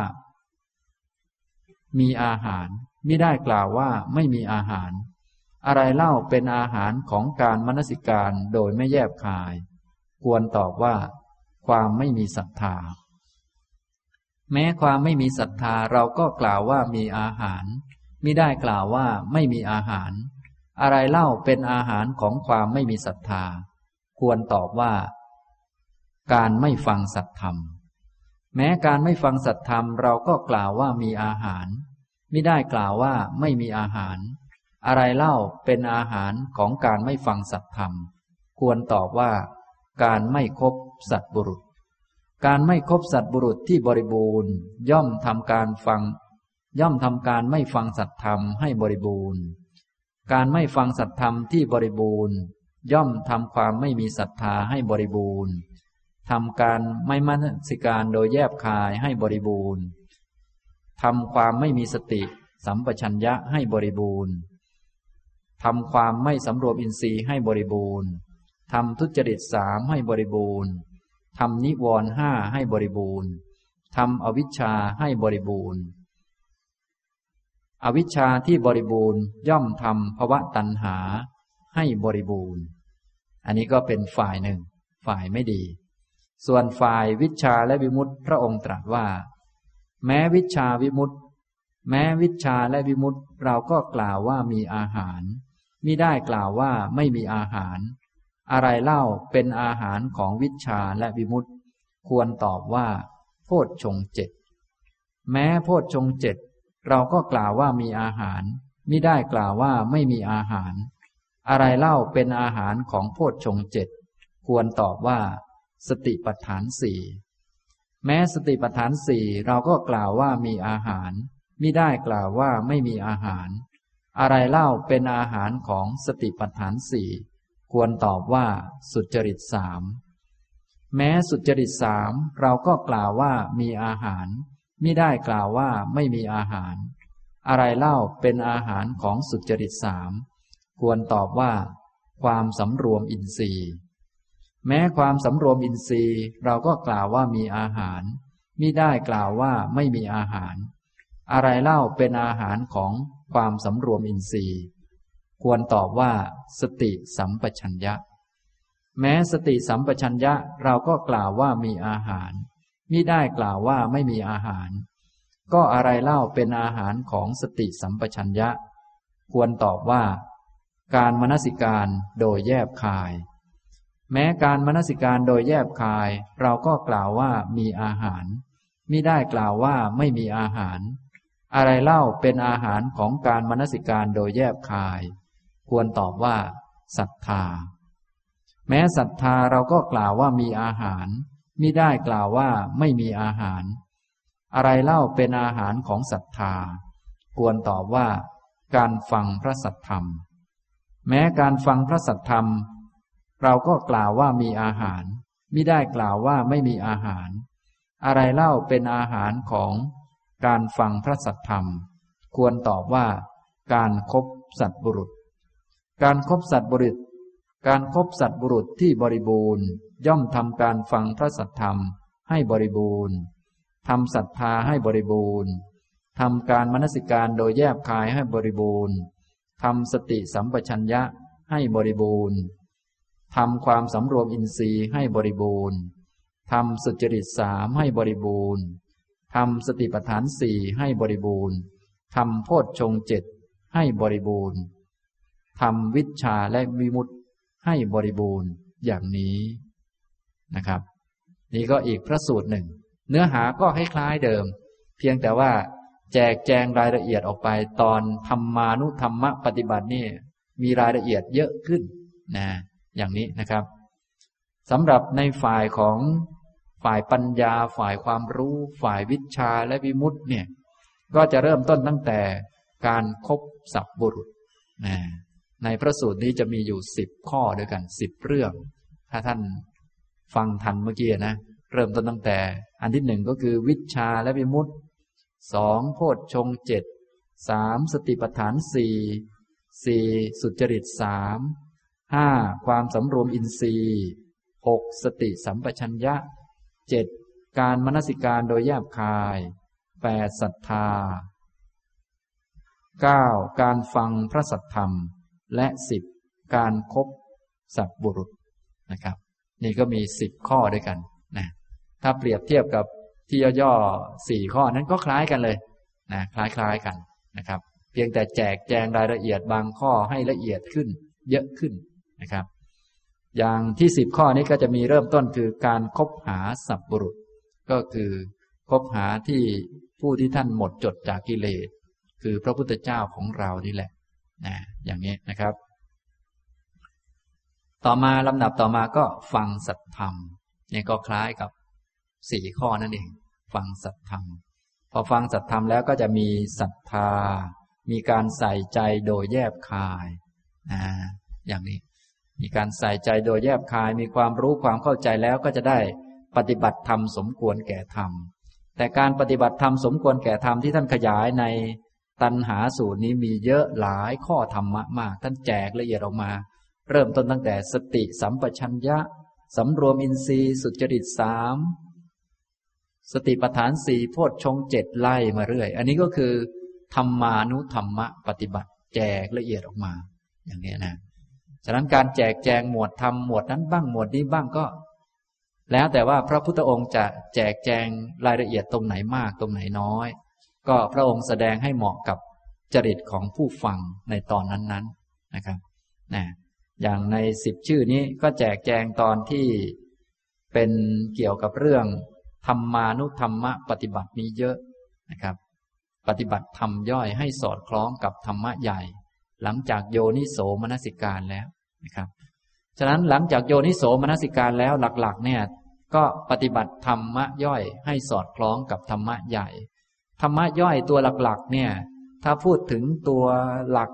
มีอาหารไม่ได้กล่าวว่าไม่มีอาหาร อะไรเล่าเป็นอาหารของการมนสิการโดยไม่แยบคาย ควรตอบว่า ความไม่มีศรัทธา แม้ความไม่มีศรัทธาเราก็กล่าวว่ามีอาหารไม่ได้กล่าวว่าไม่มีอาหาร อะไรเล่าเป็นอาหารของความไม่มีศรัทธา ควรตอบว่า การไม่ฟังสัตธรรม แม้การไม่ฟังสัตธรรมเราก็กล่าวว่ามีอาหาร ไม่ได้กล่าวว่าไม่มีอาหาร อะไรเล่าเป็นอาหารของการไม่ฟังสัตธรรม ควรตอบว่า การไม่คบสัตบุรุษ การไม่คบสัตบุรุษที่บริบูรณ์ ย่อมทำการฟัง ย่อมทำการไม่ฟังสัตธรรมให้บริบูรณ์ การไม่ฟังสัตธรรมที่บริบูรณ์ ย่อมทำความไม่มีศรัทธาให้บริบูรณ์ทำการไม่มั่นสิการโดยแยบคายให้บริบูรณ์ทำความไม่มีสติสัมปชัญญะให้บริบูรณ์ทำความไม่สำรวมอินทรีย์ให้บริบูรณ์ทำทุจริตสามให้บริบูรณ์ทำนิวรณ์ห้าให้บริบูรณ์ทำอวิชชาให้บริบูรณ์ อวิชชาที่บริบูรณ์ย่อมทำภวะตัณหาให้บริบูรณ์ อันนี้ก็เป็นฝ่ายหนึ่ง ฝ่ายไม่ดี ส่วนฝ่ายวิชาและวิมุตติพระองค์ตรัสว่า แม้วิชาวิมุตติ แม้วิชาและวิมุตติเราก็กล่าวว่ามีอาหารมิได้กล่าวว่าไม่มีอาหาร อะไรเล่าเป็นอาหารของวิชาและวิมุตติ ควรตอบว่า โพชฌงเจ็ดแม้โพชฌงเจ็ด เราก็กล่าวว่ามีอาหารมิได้กล่าวว่าไม่มีอาหาร อะไรเล่าเป็นอาหารของโพชฌงเจ็ดควรตอบว่า สติปัฏฐานสี่แม้สติปัฏฐานสี่เราก็กล่าวว่ามีอาหารมิได้กล่าวว่าไม่มีอาหาร อะไรเล่าเป็นอาหารของสติปัฏฐานสี่ควรตอบว่า สุจริตสามแม้สุจริตสามเราก็กล่าวว่ามีอาหาร มิได้กล่าวว่าไม่มีอาหาร อะไรเล่าเป็นอาหารของสุจริตสามควรตอบว่า ความสำรวมอินทรีย์ แม้ความสำรวมอินทรีย์ เราก็กล่าวว่ามีอาหารมิได้กล่าวว่าไม่มีอาหาร อะไรเล่าเป็นอาหารของความสำรวมอินทรีย์ ควรตอบว่า สติสัมปชัญญะ แม้สติสัมปชัญญะเราก็กล่าวว่ามีอาหาร มิได้กล่าวว่าไม่มีอาหาร ก็อะไรเล่าเป็นอาหารของสติสัมปชัญญะ ควรตอบว่า การมนสิการโดยแยบคาย แม้การมนสิการโดยแยบคาย เราก็กล่าวว่ามีอาหารมิได้กล่าวว่าไม่มีอาหาร อะไรเล่าเป็นอาหารของการมนสิการโดยแยบคาย ควรตอบว่าศรัทธา แม้ศรัทธาเราก็กล่าวว่ามีอาหาร มิได้กล่าวว่าไม่มีอาหาร อะไรเล่าเป็นอาหารของศรัทธา ควรตอบว่า การฟังพระสัทธรรม แม้การฟังพระสัทธรรม เราก็กล่าวว่ามีอาหารมิได้กล่าวว่าไม่มีอาหาร อะไรเล่าเป็นอาหารของการฟังพระสัทธรรม ควรตอบว่า การครบสัตบุรุษ การครบสัตบุรุษ การครบสัตบุรุษที่บริบูรณ์ ย่อมทำการฟังพระสัทธรรมให้บริบูรณ์ทำศรัทธาให้บริบูรณ์ทำการมนสิการโดยแยบคายให้บริบูรณ์ทำสติสัมปชัญญะให้บริบูรณ์ทำความสำรวมอินทรีย์ให้บริบูรณ์ทำสุจริตสามให้บริบูรณ์ทำสติปัฏฐานสี่ให้บริบูรณ์ทำโพชฌงเจ็ดให้บริบูรณ์ทำวิชาและวิมุตติให้บริบูรณ์อย่างนี้ นะครับ นี่ก็อีกพระสูตรหนึ่ง เนื้อหาก็คล้ายๆเดิม เพียงแต่ว่าแจกแจงรายละเอียดออกไปตอนธรรมานุธรรมปฏิบัตินี่มีรายละเอียดเยอะขึ้นนะอย่างนี้นะครับสำหรับในฝ่ายของฝ่ายปัญญาฝ่ายความรู้ ฝ่ายวิชาและวิมุตต์เนี่ยก็จะเริ่มต้นตั้งแต่การครบสับบุรุษนะในพระสูตรนี้จะมีอยู่สิบข้อด้วยกันสิบเรื่อง ถ้าท่าน ฟังทันเมื่อกี้นะเริ่มต้นตั้งแต่ อันที่หนึ่งก็คือวิชาและวิมุตต์สองโพชฌงเจ็ดสามสติปัฏฐานสี่สี่สุจริตสามห้าความสำรวมอินทรีย์หกสติสัมปชัญญะเจ็ดการมนสิการโดยแยบคายแปดศรัทธาเก้าการฟังพระสัทธรรม และสิบการครบสัตบุรุษนะครับ นี่ก็มีสิบข้อด้วยกันนะถ้าเปรียบเทียบกับที่ย่อๆสี่ข้อนั้นก็คล้ายกันเลยนะคล้ายๆกันนะครับ เพียงแต่แจกแจงรายละเอียดบางข้อให้ละเอียดขึ้น เยอะขึ้นนะครับ อย่างที่สิบข้อนี้ก็จะมีเริ่มต้นคือการคบหาสัพบุรุษ ก็คือคบหาที่ผู้ที่ท่านหมดจดจากกิเลสคือพระพุทธเจ้าของเรานี่แหละนะอย่างนี้นะครับ ต่อมาลำดับต่อมาก็ฟังสัตธรรมเนี่ยก็คล้ายกับสี่ข้อนั่นเอง ฟังสัตธรรม พอฟังสัตธรรมแล้วก็จะมีศรัทธา มีการใส่ใจโดยแยบคายนะอย่างนี้ มีการใส่ใจโดยแยบคาย มีความรู้ความเข้าใจแล้วก็จะได้ปฏิบัติธรรมสมควรแก่ธรรม แต่การปฏิบัติธรรมสมควรแก่ธรรมที่ท่านขยายในตัณหาสูตรนี้มีเยอะหลายข้อธรรมะมาก ท่านแจกละเอียดออกมา เริ่มต้นตั้งแต่สติสัมปชัญญะสำรวมอินทรีย์สุจริตสามสติปัฏฐานสี่โพชฌงเจ็ดไล่มาเรื่อย อันนี้ก็คือธรรมานุธรรมะปฏิบัติแจกละเอียดออกมา อย่างนี้นะฉะนั้นการแจกแจงหมวดธรรมหมวดนั้นบ้างหมวดนี้บ้างก็ แล้วแต่ว่าพระพุทธองค์จะแจกแจงรายละเอียดตรงไหนมากตรงไหนน้อย ก็พระองค์แสดงให้เหมาะกับจริตของผู้ฟังในตอนนั้นๆนนนะครับนะ อย่างในสิบชื่อนี้ก็แจกแจงตอนที่เป็นเกี่ยวกับเรื่องธรรมานุธรรมะ ปฏิบัตินี้เยอะนะครับ ปฏิบัติธรรมย่อยให้สอดคล้องกับธรรมะใหญ่ หลังจากโยนิโสมนสิการแล้วนะครับ ฉะนั้นหลังจากโยนิโสมนสิการแล้วหลักๆ เนี่ย ก็ปฏิบัติธรรมะย่อยให้สอดคล้องกับธรรมะใหญ่ ธรรมะย่อยตัวหลักๆ เนี่ย ถ้าพูดถึงตัวหลัก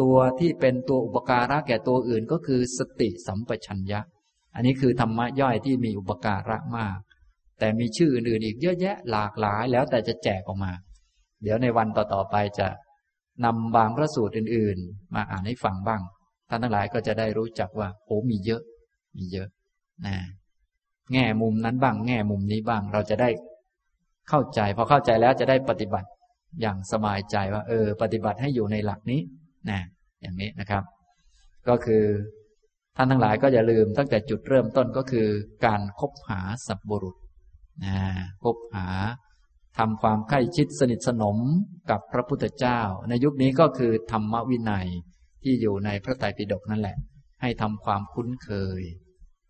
ตัวที่เป็นตัวอุปการะแก่ตัวอื่นก็คือสติสัมปชัญญะ อันนี้คือธรรมะย่อยที่มีอุปการะมาก แต่มีชื่ออื่นอีกเยอะแยะหลากหลายแล้วแต่จะแจกออกมา เดี๋ยวในวันต่อๆไปจะนำบางพระสูตรอื่น ๆ มาอ่านให้ฟังบ้าง ท่านทั้งหลายก็จะได้รู้จักว่าโอ้มีเยอะ มีเยอะนะแง่มุมนั้นบ้าง แง่มุมนี้บ้าง เราจะได้เข้าใจพอเข้าใจแล้วจะได้ปฏิบัติอย่างสบายใจว่า เออ ปฏิบัติให้อยู่ในหลักนี้ นะอย่างนี้นะครับ ก็คือท่านทั้งหลายก็อย่าลืมตั้งแต่จุดเริ่มต้นก็คือการคบหาสัพบุรุษนะคบหาทำความใกล้ชิดสนิทสนมกับพระพุทธเจ้า ในยุคนี้ก็คือธรรมวินัยที่อยู่ในพระไตรปิฎกนั่นแหละ ให้ทำความคุ้นเคย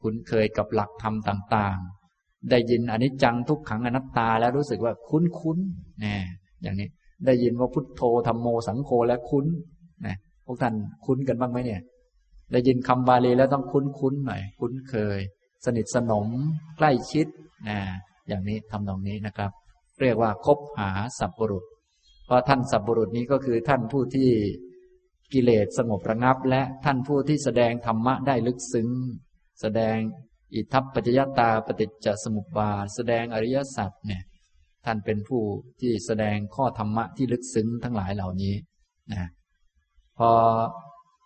คุ้นเคยกับหลักธรรมต่างๆ ได้ยินอนิจจังทุกขังอนัตตาแล้วรู้สึกว่าคุ้นๆนนะอย่างนี้ได้ยินว่าพุทโธธรรมโมสังโฆแล้วคุ้น นะพวกท่านคุ้นกันบ้างไหมเนี่ย ได้ยินคำบาลีแล้วต้องคุ้นคุ้นหน่อย คุ้นเคย สนิทสนม ใกล้ชิดนะอย่างนี้ทำตรงนี้นะครับ เรียกว่าคบหาสัพบุรุษ เพราะท่านสัพบุรุษนี้ก็คือท่านผู้ที่กิเลสสงบระงับ และท่านผู้ที่แสดงธรรมะได้ลึกซึ้ง แสดงอิทัปปัจจยตาปฏิจจสมุปบาทแสดงอริยสัจเนี่ยท่านเป็นผู้ที่แสดงข้อธรรมะที่ลึกซึ้งทั้งหลายเหล่านี้นะ อ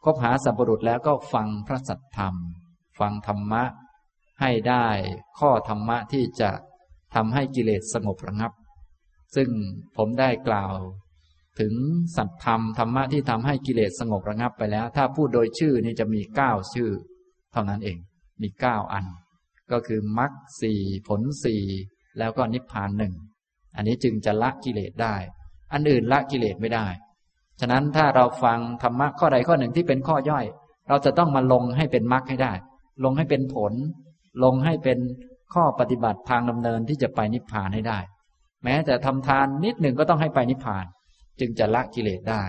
คบหาสัพปรุษแล้วก็ฟังพระสัทธรรม ฟังธรรมะให้ได้ข้อธรรมะที่จะทำให้กิเลสสงบระงับ ซึ่งผมได้กล่าว ถึงสัตธรรมธรรมะที่ทำให้กิเลสสงบระงับไปแล้ว ถ้าพูดโดยชื่อนี่จะมีเก้าชื่อ เท่านั้นเอง มีเก้าอัน ก็คือมรรคสี่ผลสี่แล้วก็นิพพานหนึ่งอันนี้จึงจะละกิเลสได้ อันอื่นละกิเลสไม่ได้ ฉะนั้นถ้าเราฟังธรรมะข้อใดข้อหนึ่งที่เป็นข้อย่อย เราจะต้องมาลงให้เป็นมรรคให้ได้ ลงให้เป็นผล ลงให้เป็นข้อปฏิบัติทางดำเนินที่จะไปนิพพานให้ได้ แม้แต่ทำทานนิดหนึ่งก็ต้องให้ไปนิพพาน จึงจะละกิเลสได้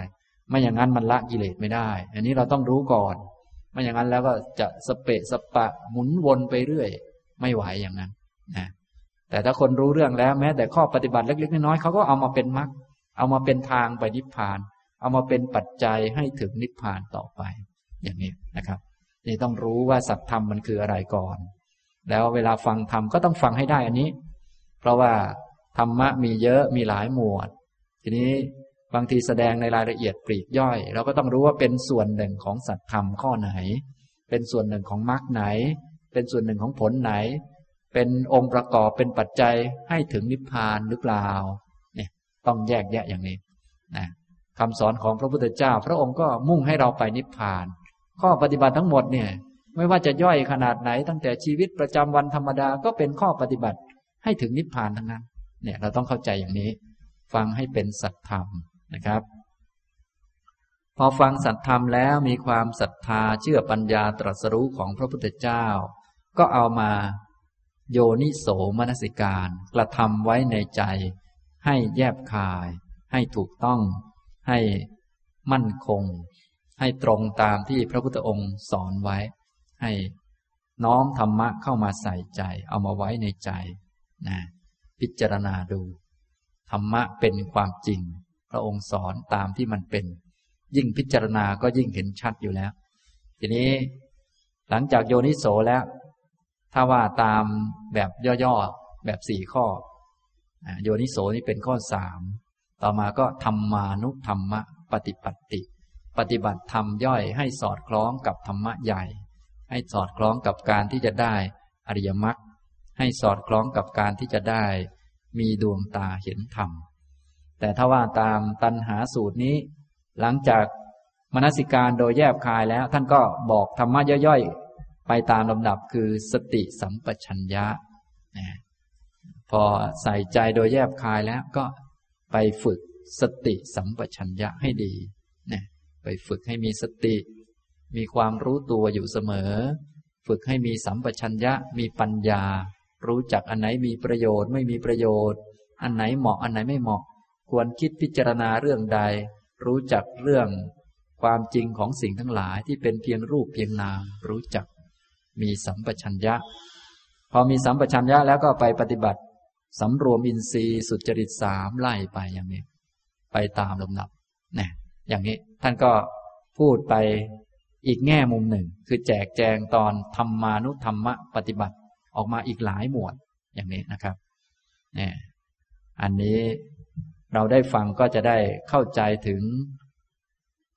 ไม่อย่างนั้นมันละกิเลสไม่ได้ อันนี้เราต้องรู้ก่อน ไม่อย่างนั้นแล้วก็จะสเปะสปะหมุนวนไปเรื่อย ไม่ไหวอย่างนั้นนะแต่ถ้าคนรู้เรื่องแล้ว แม้แต่ข้อปฏิบัติเล็กๆน้อยๆเขาก็เอามาเป็นมรรคเอามาเป็นทางไปนิพพาน เอามาเป็นปัจจัยให้ถึงนิพพานต่อไป อย่างนี้นะครับนี่ต้องรู้ว่าสัตธรรมมันคืออะไรก่อน แล้วเวลาฟังธรรมก็ต้องฟังให้ได้อันนี้ เพราะว่าธรรมะมีเยอะมีหลายหมวด ทีนี้บางทีแสดงในรายละเอียดปลีกย่อย เราก็ต้องรู้ว่าเป็นส่วนหนึ่งของสัตธรรมข้อไหน เป็นส่วนหนึ่งของมรรคไหน เป็นส่วนหนึ่งของผลไหน เป็นองค์ประกอบเป็นปัจจัยให้ถึงนิพพานหรือเปล่า เนี่ยต้องแยกแยะอย่างนี้นะ คำสอนของพระพุทธเจ้า พระองค์ก็มุ่งให้เราไปนิพพาน ข้อปฏิบัติทั้งหมดเนี่ยไม่ว่าจะย่อยขนาดไหน ตั้งแต่ชีวิตประจำวันธรรมดาก็เป็นข้อปฏิบัติให้ถึงนิพพานทั้งนั้นเนี่ยเราต้องเข้าใจอย่างนี้ ฟังให้เป็นสัตธรรมนะครับ พอฟังสัตธรรมแล้วมีความศรัทธาเชื่อปัญญาตรัสรู้ของพระพุทธเจ้า ก็เอามาโยนิโสมนสิการ กระทำไว้ในใจ ให้แยบคาย ให้ถูกต้อง ให้มั่นคง ให้ตรงตามที่พระพุทธองค์สอนไว้ ให้น้อมธรรมะเข้ามาใส่ใจ เอามาไว้ในใจนะพิจารณาดู ธรรมะเป็นความจริง พระองค์สอนตามที่มันเป็น ยิ่งพิจารณาก็ยิ่งเห็นชัดอยู่แล้ว ทีนี้หลังจากโยนิโสแล้ว ถ้าว่าตามแบบย่อๆ แบบสี่ข้อโยนิโสนี่เป็นข้อสาม ต่อมาก็ธรรมานุธรรมะ ปฏิปัติ ปฏิบัติธรรมย่อยให้สอดคล้องกับธรรมะใหญ่ ให้สอดคล้องกับการที่จะได้อริยมรรคให้สอดคล้องกับการที่จะได้ มีดวงตาเห็นธรรม แต่ถ้าว่าตามตันหาสูตรนี้ หลังจากมนสิการโดยแยบคายแล้ว ท่านก็บอกธรรมะย่อยๆ ไปตามลำดับคือสติสัมปชัญญะ พอใส่ใจโดยแยบคายแล้วก็ ไปฝึกสติสัมปชัญญะให้ดีนะไปฝึกให้มีสติ มีความรู้ตัวอยู่เสมอ ฝึกให้มีสัมปชัญญะมีปัญญา รู้จักอันไหนมีประโยชน์ไม่มีประโยชน์ อันไหนเหมาะอันไหนไม่เหมาะ ควรคิดพิจารณาเรื่องใด รู้จักเรื่องความจริงของสิ่งทั้งหลายที่เป็นเพียงรูปเพียงนามรู้จัก มีสัมปชัญญะ พอมีสัมปชัญญะแล้วก็ไปปฏิบัติ สำรวมอินทรีย์สุจริตสามไล่ไปอย่างนี้ ไปตามลำดับนะอย่างนี้ท่านก็พูดไปอีกแง่มุมหนึ่ง คือแจกแจงตอนธรรมานุธรรมะปฏิบัติออกมาอีกหลายหมวดอย่างนี้นะครับเนี่ยอันนี้เราได้ฟังก็จะได้เข้าใจถึง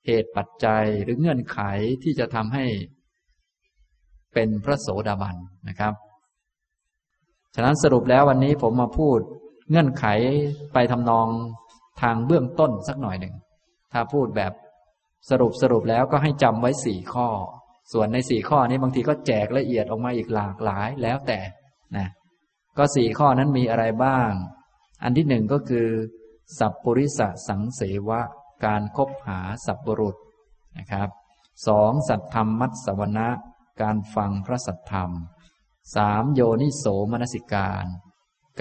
เหตุปัจจัยหรือเงื่อนไขที่จะทำให้เป็นพระโสดาบันนะครับ ฉะนั้นสรุปแล้ววันนี้ผมมาพูดเงื่อนไขไปทำนองทางเบื้องต้นสักหน่อยหนึ่ง ถ้าพูดแบบสรุปสรุปแล้วก็ให้จำไว้สี่ข้อ ส่วนในสี่ข้อนี้บางทีก็แจกละเอียดออกมาอีกหลากหลายแล้วแต่นะก็สี่ข้อนั้นมีอะไรบ้าง อันที่หนึ่งก็คือ สัพปริสสังเสวะ การคบหาสัพปรุษนะครับสองสัตธรรมมัตสวนะ การฟังพระสัทธรรม สามโยนิโสมนสิการ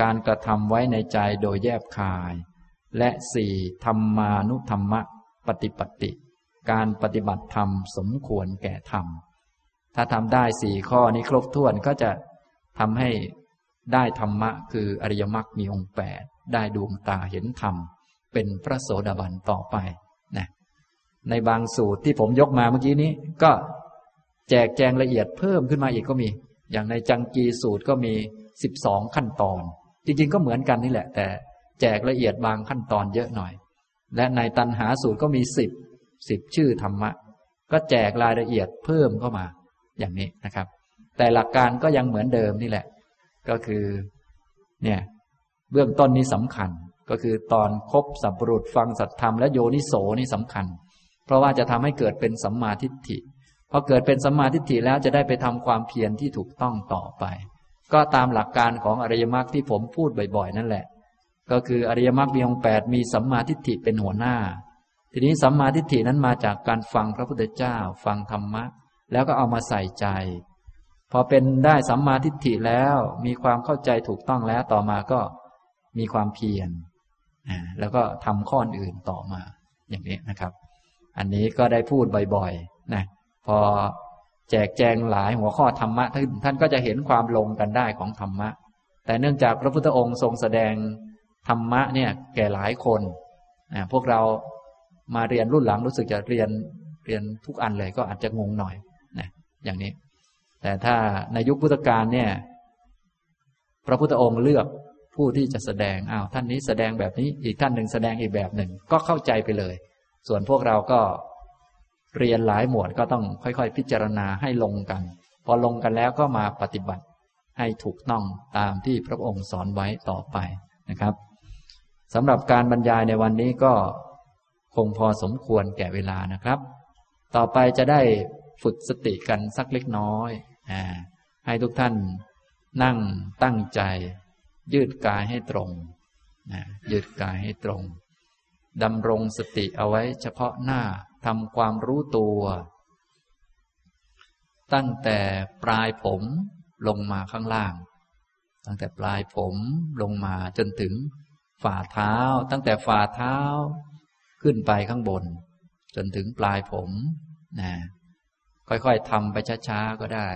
การกระทำไว้ในใจโดยแยบคาย และสี่ธรรมานุธรรมะ ปฏิปติ การปฏิบัติธรรมสมควรแก่ธรรม ถ้าทำได้สี่ข้อนี้ครบถ้วนก็จะทำให้ได้ธรรมะ คืออริยมรรคมีองค์แปดได้ดวงตาเห็นธรรม เป็นพระโสดาบันต่อไปนะในบางสูตรที่ผมยกมาเมื่อกี้นี้ ก็แจกแจงละเอียดเพิ่มขึ้นมาอีกก็มี อย่างในจังกีสูตรก็มีสิบสองขั้นตอน จริงๆก็เหมือนกันนี่แหละ แต่แจกละเอียดบางขั้นตอนเยอะหน่อย และในตันหาสูตรก็มีสิบสิบชื่อธรรมะ ก็แจกรายละเอียดเพิ่มเข้ามา อย่างนี้นะครับ แต่หลักการก็ยังเหมือนเดิมนี่แหละ ก็คือ เนี่ย เบื้องต้นนี้สำคัญ ก็คือตอนคบสัพปรุษฟังสัตธรรมและโยนิโสนี่สำคัญ เพราะว่าจะทำให้เกิดเป็นสัมมาทิฏฐิ พอเกิดเป็นสัมมาทิฏฐิแล้วจะได้ไปทำความเพียรที่ถูกต้องต่อไป ก็ตามหลักการของอริยมรรคที่ผมพูดบ่อยๆ นั่นแหละ ก็คืออริยมรรคมีองค์แปดมีสัมมาทิฏฐิเป็นหัวหน้า ทีนี้สัมมาทิฏฐินั้นมาจากการฟังพระพุทธเจ้า ฟังธรรมะ แล้วก็เอามาใส่ใจ พอเป็นได้สัมมาทิฏฐิแล้วมีความเข้าใจถูกต้องแล้วต่อมาก็มีความเพียรแล้วก็ทำข้ออื่นต่อมาอย่างนี้นะครับ อันนี้ก็ได้พูดบ่อยๆนะ อแจกแจงหลายหัวข้อธรรมะท่านท่านก็จะเห็นความลงกันได้ของธรรมะ แต่เนื่องจากพระพุทธองค์ทรงแสดงธรรมะเนี่ยแก่หลายคนนะพวกเรามาเรียนรุ่นหลังรู้สึกจะเรียนเรียนทุกอันเลยก็อาจจะงงหน่อยนะอย่างนี้ แต่ถ้าในยุคพุทธกาลเนี่ย พระพุทธองค์เลือกผู้ที่จะแสดงอ้าวท่านนี้แสดงแบบนี้อีกท่านหนึ่งแสดงอีกแบบหนึ่ง ก็เข้าใจไปเลย ส่วนพวกเราก็ เรียนหลายหมวดก็ต้องค่อยๆ พิจารณาให้ลงกัน พอลงกันแล้วก็มาปฏิบัติให้ถูกต้องตามที่พระองค์สอนไว้ต่อไปนะครับสำหรับการบรรยายในวันนี้ก็คงพอสมควรแก่เวลานะครับ ต่อไปจะได้ฝึกสติกันสักเล็กน้อยอให้ทุกท่านนั่งตั้งใจ ยืดกายให้ตรงยืดกายให้ตรงดำรงสติเอาไว้เฉพาะหน้า ทำความรู้ตัว ตั้งแต่ปลายผมลงมาข้างล่าง ตั้งแต่ปลายผมลงมาจนถึงฝ่าเท้า ตั้งแต่ฝ่าเท้า ขึ้นไปข้างบน จนถึงปลายผมนะค่อยๆทำไปช้าๆก็ได้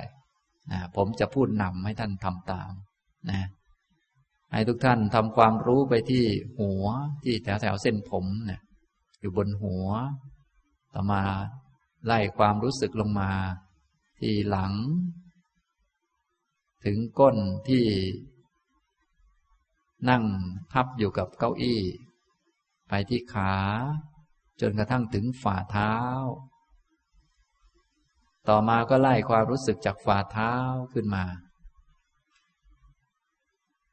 นะผมจะพูดนำให้ท่านทำตามนะให้ทุกท่านทำความรู้ไปที่หัวที่แถวแถวเส้นผมเนะี่ยอยู่บนหัว ต่อมาไล่ความรู้สึกลงมา ที่หลัง ถึงก้นที่ นั่งทับอยู่กับเก้าอี้ ไปที่ขา จนกระทั่งถึงฝ่าเท้า ต่อมาก็ไล่ความรู้สึกจากฝ่าเท้าขึ้นมา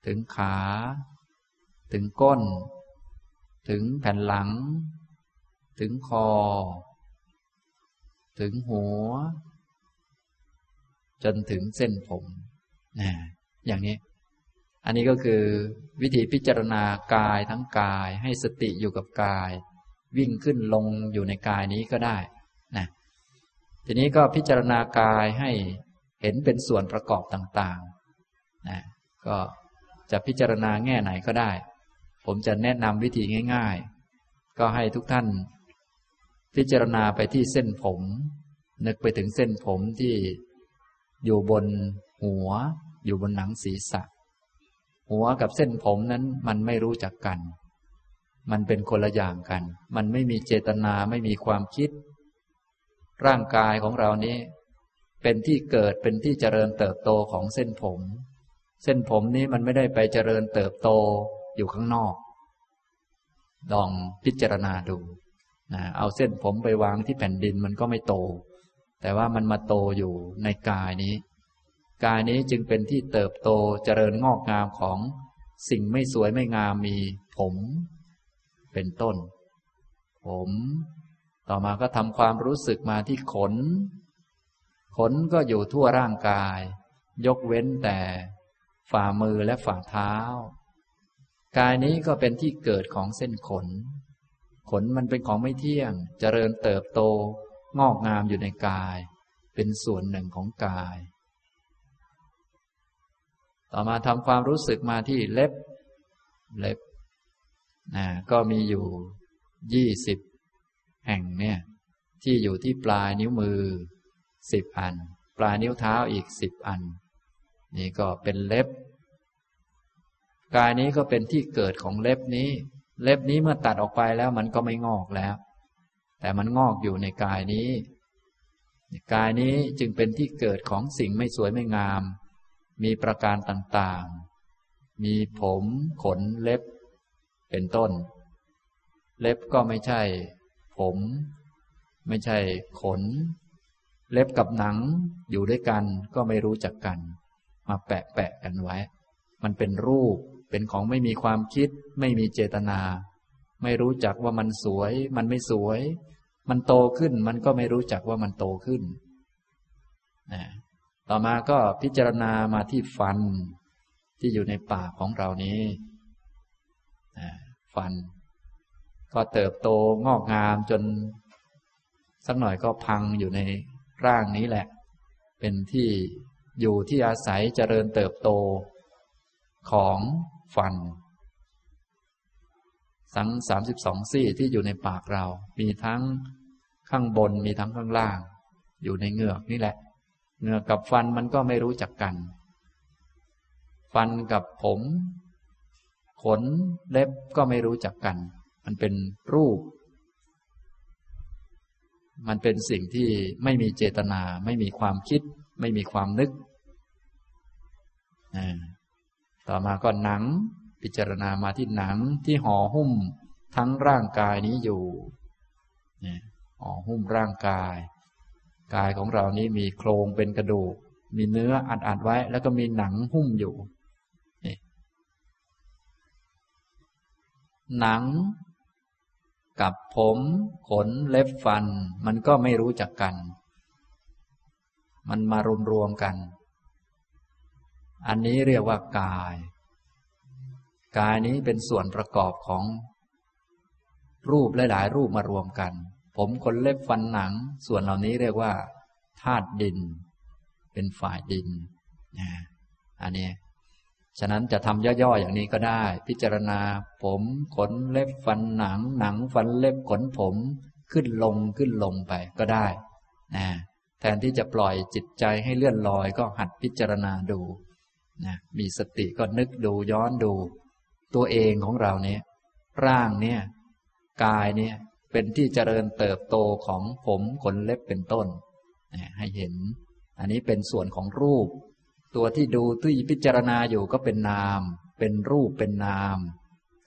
ถึงขา ถึงก้น ถึงแผ่นหลัง ถึงคอ ถึงหัว จนถึงเส้นผมนะอย่างนี้ อันนี้ก็คือวิธีพิจารณากายทั้งกาย ให้สติอยู่กับกาย วิ่งขึ้นลงอยู่ในกายนี้ก็ได้นะทีนี้ก็พิจารณากายให้เห็นเป็นส่วนประกอบต่างๆนะก็จะพิจารณาแง่ไหนก็ได้ ผมจะแนะนำวิธีง่าย ๆ ก็ให้ทุกท่าน พิจารณาไปที่เส้นผม นึกไปถึงเส้นผมที่อยู่บนหัว อยู่บนหนังศีรษะ หัวกับเส้นผมนั้นมันไม่รู้จักกัน มันเป็นคนละอย่างกัน มันไม่มีเจตนาไม่มีความคิด ร่างกายของเรานี้ เป็นที่เกิดเป็นที่เจริญเติบโตของเส้นผม เส้นผมนี้มันไม่ได้ไปเจริญเติบโตอยู่ข้างนอก ลองพิจารณาดู เอาเส้นผมไปวางที่แผ่นดินมันก็ไม่โต แต่ว่ามันมาโตอยู่ในกายนี้ กายนี้จึงเป็นที่เติบโตเจริญงอกงามของสิ่งไม่สวยไม่งามมีผม เป็นต้น ผม ต่อมาก็ทำความรู้สึกมาที่ขน ขนก็อยู่ทั่วร่างกาย ยกเว้นแต่ฝ่ามือและฝ่าเท้า กายนี้ก็เป็นที่เกิดของเส้นขน ขนมันเป็นของไม่เที่ยงเจริญเติบโต งอกงามอยู่ในกาย เป็นส่วนหนึ่งของกาย ต่อมาทำความรู้สึกมาที่เล็บ เล็บนะก็มีอยู่ยี่สิบแห่งเนี่ย ที่อยู่ที่ปลายนิ้วมือสิบอัน ปลายนิ้วเท้าอีกสิบอัน นี่ก็เป็นเล็บ กายนี้ก็เป็นที่เกิดของเล็บนี้ เล็บนี้เมื่อตัดออกไปแล้วมันก็ไม่งอกแล้ว แต่มันงอกอยู่ในกายนี้ กายนี้จึงเป็นที่เกิดของสิ่งไม่สวยไม่งาม มีประการต่างๆ มีผมขนเล็บ เป็นต้น เล็บก็ไม่ใช่ ผม ไม่ใช่ขน เล็บกับหนังอยู่ด้วยกันก็ไม่รู้จักกัน มาแปะแปะกันไว้ มันเป็นรูป เป็นของไม่มีความคิด ไม่มีเจตนา ไม่รู้จักว่ามันสวย มันไม่สวย มันโตขึ้น มันก็ไม่รู้จักว่ามันโตขึ้นนะต่อมาก็พิจารณามาที่ฟันที่อยู่ในปากของเรานี้ฟัน ก็เติบโตงอกงามจน สักหน่อยก็พังอยู่ในร่างนี้แหละ เป็นที่อยู่ที่อาศัยเจริญเติบโตของ ฟันสังสามสิบสองซี่ที่อยู่ในปากเรา มีทั้งข้างบนมีทั้งข้างล่าง อยู่ในเหงือกนี่แหละเนื้อกับฟันมันก็ไม่รู้จักกัน ฟันกับผม ขนเล็บก็ไม่รู้จักกัน มันเป็นรูป มันเป็นสิ่งที่ไม่มีเจตนา ไม่มีความคิด ไม่มีความนึก ต่อมาก็หนัง พิจารณามาที่หนังที่ห่อหุ้มทั้งร่างกายนี้อยู่ห่อหุ้มร่างกาย กายของเรานี้มีโครงเป็นกระดูก มีเนื้ออัดอัดไว้ แล้วก็มีหนังหุ้มอยู่นี่หนัง กับผมขนเล็บฟัน มันก็ไม่รู้จักกัน มันมารวมรวมกัน อันนี้เรียกว่ากาย กายนี้เป็นส่วนประกอบของ รูปหลาย ๆ รูปมารวมกัน ผมขนเล็บฟันหนัง ส่วนเหล่านี้เรียกว่าธาตุดิน เป็นฝ่ายดินนะอันนี้ ฉะนั้นจะทำย่อ ๆ อย่างนี้ก็ได้ พิจารณา ผมขนเล็บฟันหนัง หนังฟันเล็บขนผมขึ้นลงขึ้นลงไปก็ได้นะแทนที่จะปล่อยจิตใจให้เลื่อนลอยก็หัดพิจารณาดู นะมีสติก็นึกดูย้อนดู ตัวเองของเราเนี่ย ร่างเนี่ย กายเนี่ยเป็นที่เจริญเติบโตของผมขนเล็บเป็นต้นให้เห็น อันนี้เป็นส่วนของรูป ตัวที่ดูที่พิจารณาอยู่ก็เป็นนาม เป็นรูปเป็นนาม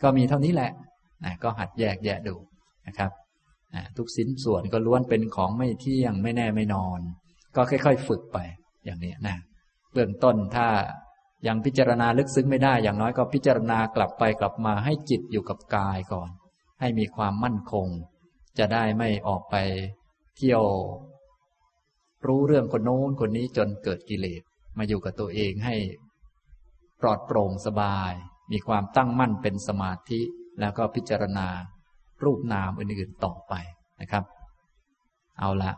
ก็มีเท่านี้แหละนะก็หัดแยกแยะดูนะครับทุกสินส่วนก็ล้วนเป็นของไม่เที่ยงไม่แน่ไม่นอน ก็ค่อย ๆ ฝึกไปอย่างนี้นะเบื้องต้นถ้า ยังพิจารณาลึกซึ้งไม่ได้ อย่างน้อยก็พิจารณากลับไปกลับมาให้จิตอยู่กับกายก่อน ให้มีความมั่นคง จะได้ไม่ออกไปเที่ยว รู้เรื่องคนโน้นคนนี้จนเกิดกิเลสมาอยู่กับตัวเองให้ปลอดโปร่งสบาย มีความตั้งมั่นเป็นสมาธิ แล้วก็พิจารณารูปนามอื่นๆต่อไปนะครับ เอาละ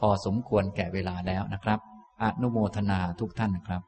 พอสมควรแก่เวลาแล้วนะครับ อนุโมทนาทุกท่านนะครับ